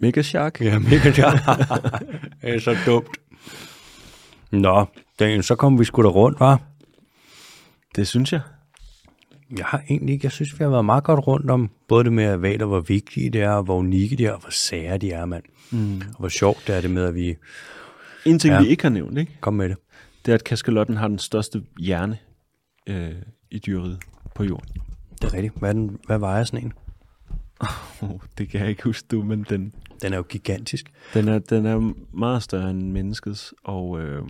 Mega Shark? ja, mega det er så dumt. Nå, Daniel, så kom vi sgu da rundt, var. Det synes jeg. Jeg har egentlig ikke, jeg synes, vi har været meget godt rundt om både det med, at valer, hvor vigtige det er, og hvor unikke de er, og hvor sære de er, mand. Mm. Og hvor sjovt det er det med, at vi En ting, Ja. vi ikke har nævnt, ikke? kom med det. det er, at kaskelotten har den største hjerne øh, i dyreriget på jorden. Det er rigtigt. Hvad, den, hvad vejer sådan en? Oh, det kan jeg ikke huske, du, men den, Den er jo gigantisk. den, er, den er meget større end menneskets, og øh,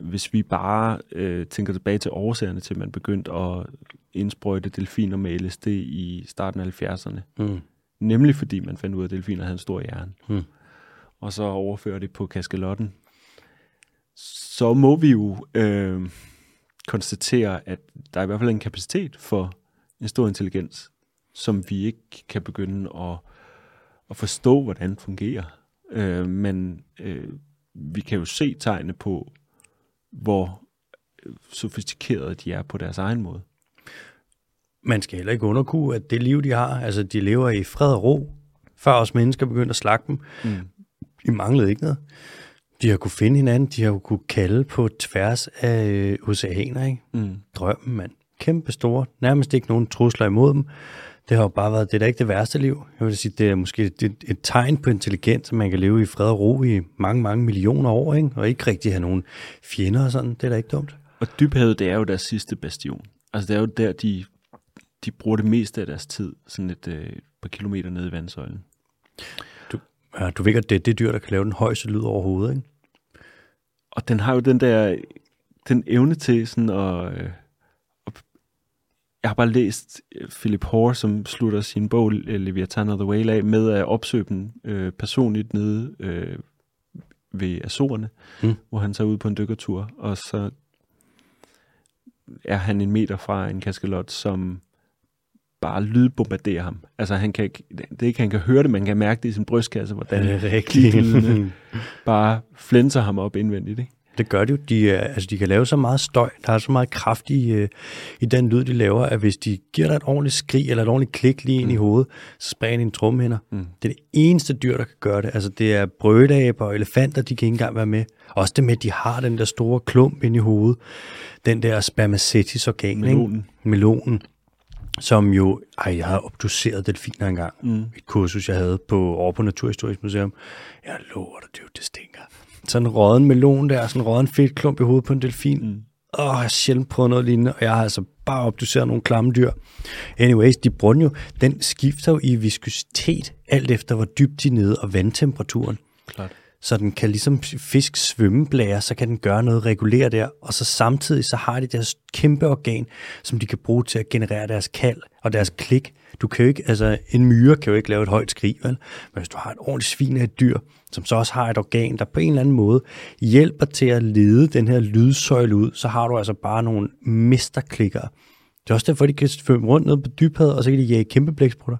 hvis vi bare øh, tænker tilbage til årsagerne til, at man begyndte at indsprøjte delfiner med LSD i starten af 70'erne, Mm. Nemlig fordi man fandt ud af, at delfiner havde en stor hjerne. Hmm. Og så overfører det på kaskelotten. Så må vi jo øh, konstatere, at der er i hvert fald en kapacitet for en stor intelligens, som vi ikke kan begynde at, at forstå, hvordan fungerer. Øh, men øh, vi kan jo se tegne på, hvor sofistikerede de er på deres egen måde. Man skal heller ikke underkue, at det liv, de har, altså de lever i fred og ro, før os mennesker begyndte at slagte dem. Mm. De manglede ikke noget. De har kunne finde hinanden, de har jo kunne kalde på tværs af øh, oceaner, ikke? Mm. Drømmen, mand. Kæmpe store. Nærmest ikke nogen trusler imod dem. Det har jo bare været, det er da ikke det værste liv. Jeg vil sige, det er måske et, et, et tegn på intelligens, at man kan leve i fred og ro i mange, mange millioner år, ikke? Og ikke rigtig have nogen fjender og sådan. Det er da ikke dumt. Og dybhavet, det er jo deres sidste bastion. Altså det er jo der, de, de bruger det meste af deres tid, sådan et øh, par kilometer nede i vandsøjlen. Ja, du ved godt, det er det dyr, der kan lave den højeste lyd overhovedet, ikke? Og den har jo den der, den evne til sådan at, øh, at jeg har bare læst øh, Philip Hoare, som slutter sin bog øh, Leviathan of the Whale af, med at opsøge dem øh, personligt nede øh, ved Azorerne, Mm. hvor han tager ud på en dykkertur, og så er han en meter fra en kaskelot, som bare lydbombardere ham. Altså, han kan ikke, det ikke, han kan høre det, man kan mærke det i sin brystkasse, hvordan Det er bare flænser ham op indvendigt. Ikke? Det gør de jo. De, er- altså, de kan lave så meget støj, der er så meget kraft i, øh, i den lyd, de laver, at hvis de giver dig et ordentligt skrig eller et ordentligt klik lige ind i hovedet, så springer de en trommehinder. Mm. Det er det eneste dyr, der kan gøre det. Altså, det er brødaber og elefanter, de kan ikke engang være med. Også det med, at de har den der store klump ind i hovedet. Den der spermaceti organ, Melonen. Ikke? Melonen. Som jo, ej, jeg havde obduceret delfiner engang. Mm. Et kursus, jeg havde på, over på Naturhistorisk Museum. Jeg lover dig, det, er det stinker. Sådan en råden melon der, sådan en råden fedtklump i hovedet på en delfin. Mm. Åh, jeg har sjældent prøvet noget lignende, og jeg har altså bare obduceret nogle klamme dyr. Anyways, de den jo, den skifter jo i viskositet, alt efter hvor dybt de er nede, og vandtemperaturen. Klart. Så den kan ligesom fisk svømmeblære, så kan den gøre noget, regulere der, og så samtidig så har de deres kæmpe organ, som de kan bruge til at generere deres kald og deres klik. Du kan jo ikke, altså en myre kan jo ikke lave et højt skrig, vel? Men hvis du har et ordentligt svin af et dyr, som så også har et organ, der på en eller anden måde hjælper til at lede den her lydsøjle ud, så har du altså bare nogle mesterklikker. Det er også derfor, de kan svømme rundt ned på dybhavet, og så kan de jage kæmpe blæksprutter.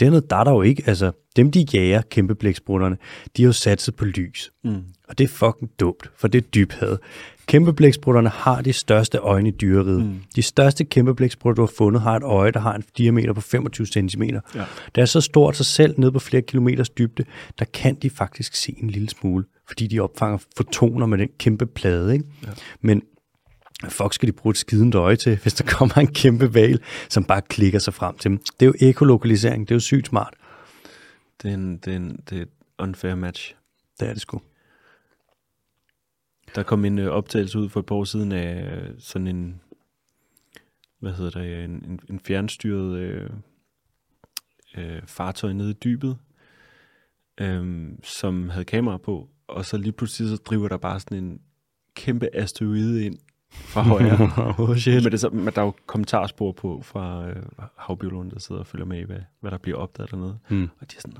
Det er noget, der er der jo ikke. Altså, dem de jager, kæmpe blæksprutterne, de har jo satset på lys. Mm. Og det er fucking dumt, for det er dybhed. Kæmpe blæksprutterne har de største øjne i dyreriget. Mm. De største kæmpe blæksprutter, du har fundet, har et øje, der har en diameter på 25 cm. Ja. Det er så stort, så selv nede på flere kilometers dybde, der kan de faktisk se en lille smule, fordi de opfanger fotoner med den kæmpe plade. Ikke? Ja. Men fuck skal de bruge et skidende øje til, hvis der kommer en kæmpe val, som bare klikker sig frem til dem? Det er jo ekolokalisering, det er jo sygt smart. Det er, en, det, er en, det er et unfair match. Det er det sgu. Der kom en øh, optagelse ud for et par år siden af øh, sådan en, hvad hedder det, en, en, en fjernstyret øh, øh, fartøj nede i dybet, øh, som havde kamera på, og så lige pludselig så driver der bare sådan en kæmpe asteroide ind fra højre. oh shit. men, det, så, men der er jo kommentarspor på fra øh, havbiologen, der sidder og følger med i, hvad, hvad der bliver opdaget dernede. Mm. Og de er sådan,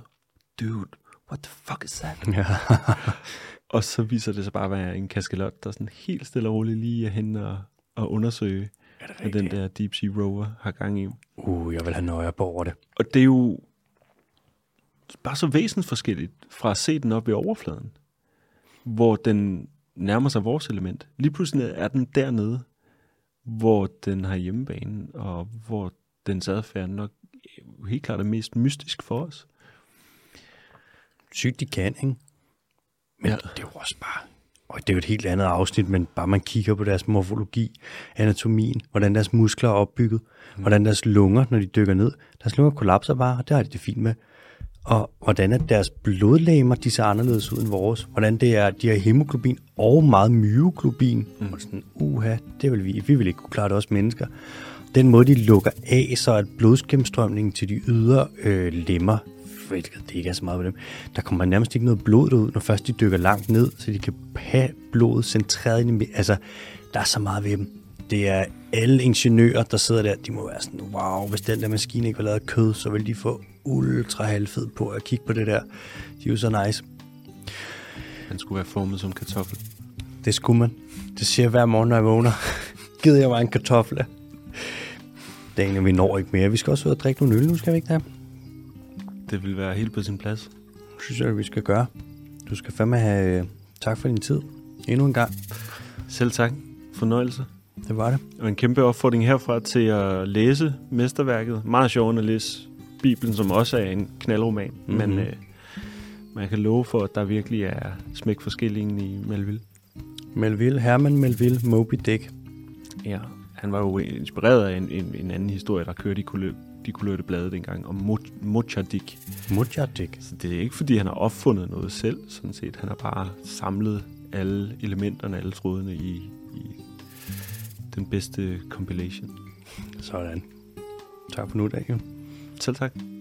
dude, what the fuck is that? Ja. Og så viser det sig bare at være en kaskelot, der sådan helt stille og roligt lige er henne og, og undersøge, Er hvad den der Deep Sea Rover har gang i. Uh, jeg vil have nøje på over det. Og det er jo bare så væsensforskelligt fra at se den op i overfladen, hvor den nærmer sig vores element. Lige pludselig er den dernede, hvor den har hjemmebane, og hvor dens adfærd nok helt klart er mest mystisk for os. Sygt de kan, ikke? Men Ja. det er jo også bare... Og det er jo et helt andet afsnit, men bare man kigger på deres morfologi, anatomien, hvordan deres muskler er opbygget, mm. hvordan deres lunger, når de dykker ned, deres lunger kollapser bare, og det har de det fint med. Og hvordan er deres blodlægemer, de ser anderledes ud end vores. Hvordan det er, de har hemoglobin og meget myoglobin. Mm. Og sådan, uha, det vil vi, vi vil ikke kunne klare det også mennesker. Den måde, de lukker af, så at blodsgennemstrømningen til de ydre øh, lemmer, det ikke er så meget på dem, der kommer nærmest ikke noget blod ud, når først de dykker langt ned, så de kan have blodet centreret ind i Altså, der er så meget ved dem. Det er alle ingeniører, der sidder der, de må være sådan, wow, hvis den der maskine ikke var lavet af kød, så vil de få ultra halvfed på at kigge på det der. De er jo så nice. Den skulle være formet som kartoffel. Det skulle man. Det siger jeg hver morgen, når jeg vågner. Gider jeg var en kartoffel. Daniel, vi når ikke mere. Vi skal også ud og drikke nogle øl nu, skal vi ikke det? Det vil være helt på sin plads. synes jeg, vi skal gøre. Du skal fandme have øh, tak for din tid. Endnu en gang. Selv tak. Fornøjelse. Det var det. Og en kæmpe opfordring herfra til at læse mesterværket. Meget sjovt at læse Bibelen, som også er en knaldroman. Mm-hmm. Men øh, man kan love for, at der virkelig er smæk for skillingen i Melville. Melville, Herman Melville, Moby Dick. Ja. Han var jo inspireret af en, en, en anden historie, der kørte i de kulørte blade dengang, om Mo-. Mujahdik. Så det er ikke, fordi han har opfundet noget selv, sådan set. Han har bare samlet alle elementerne, alle trådene i, i den bedste compilation. Sådan. Tak for nu, Daniel. Selv tak.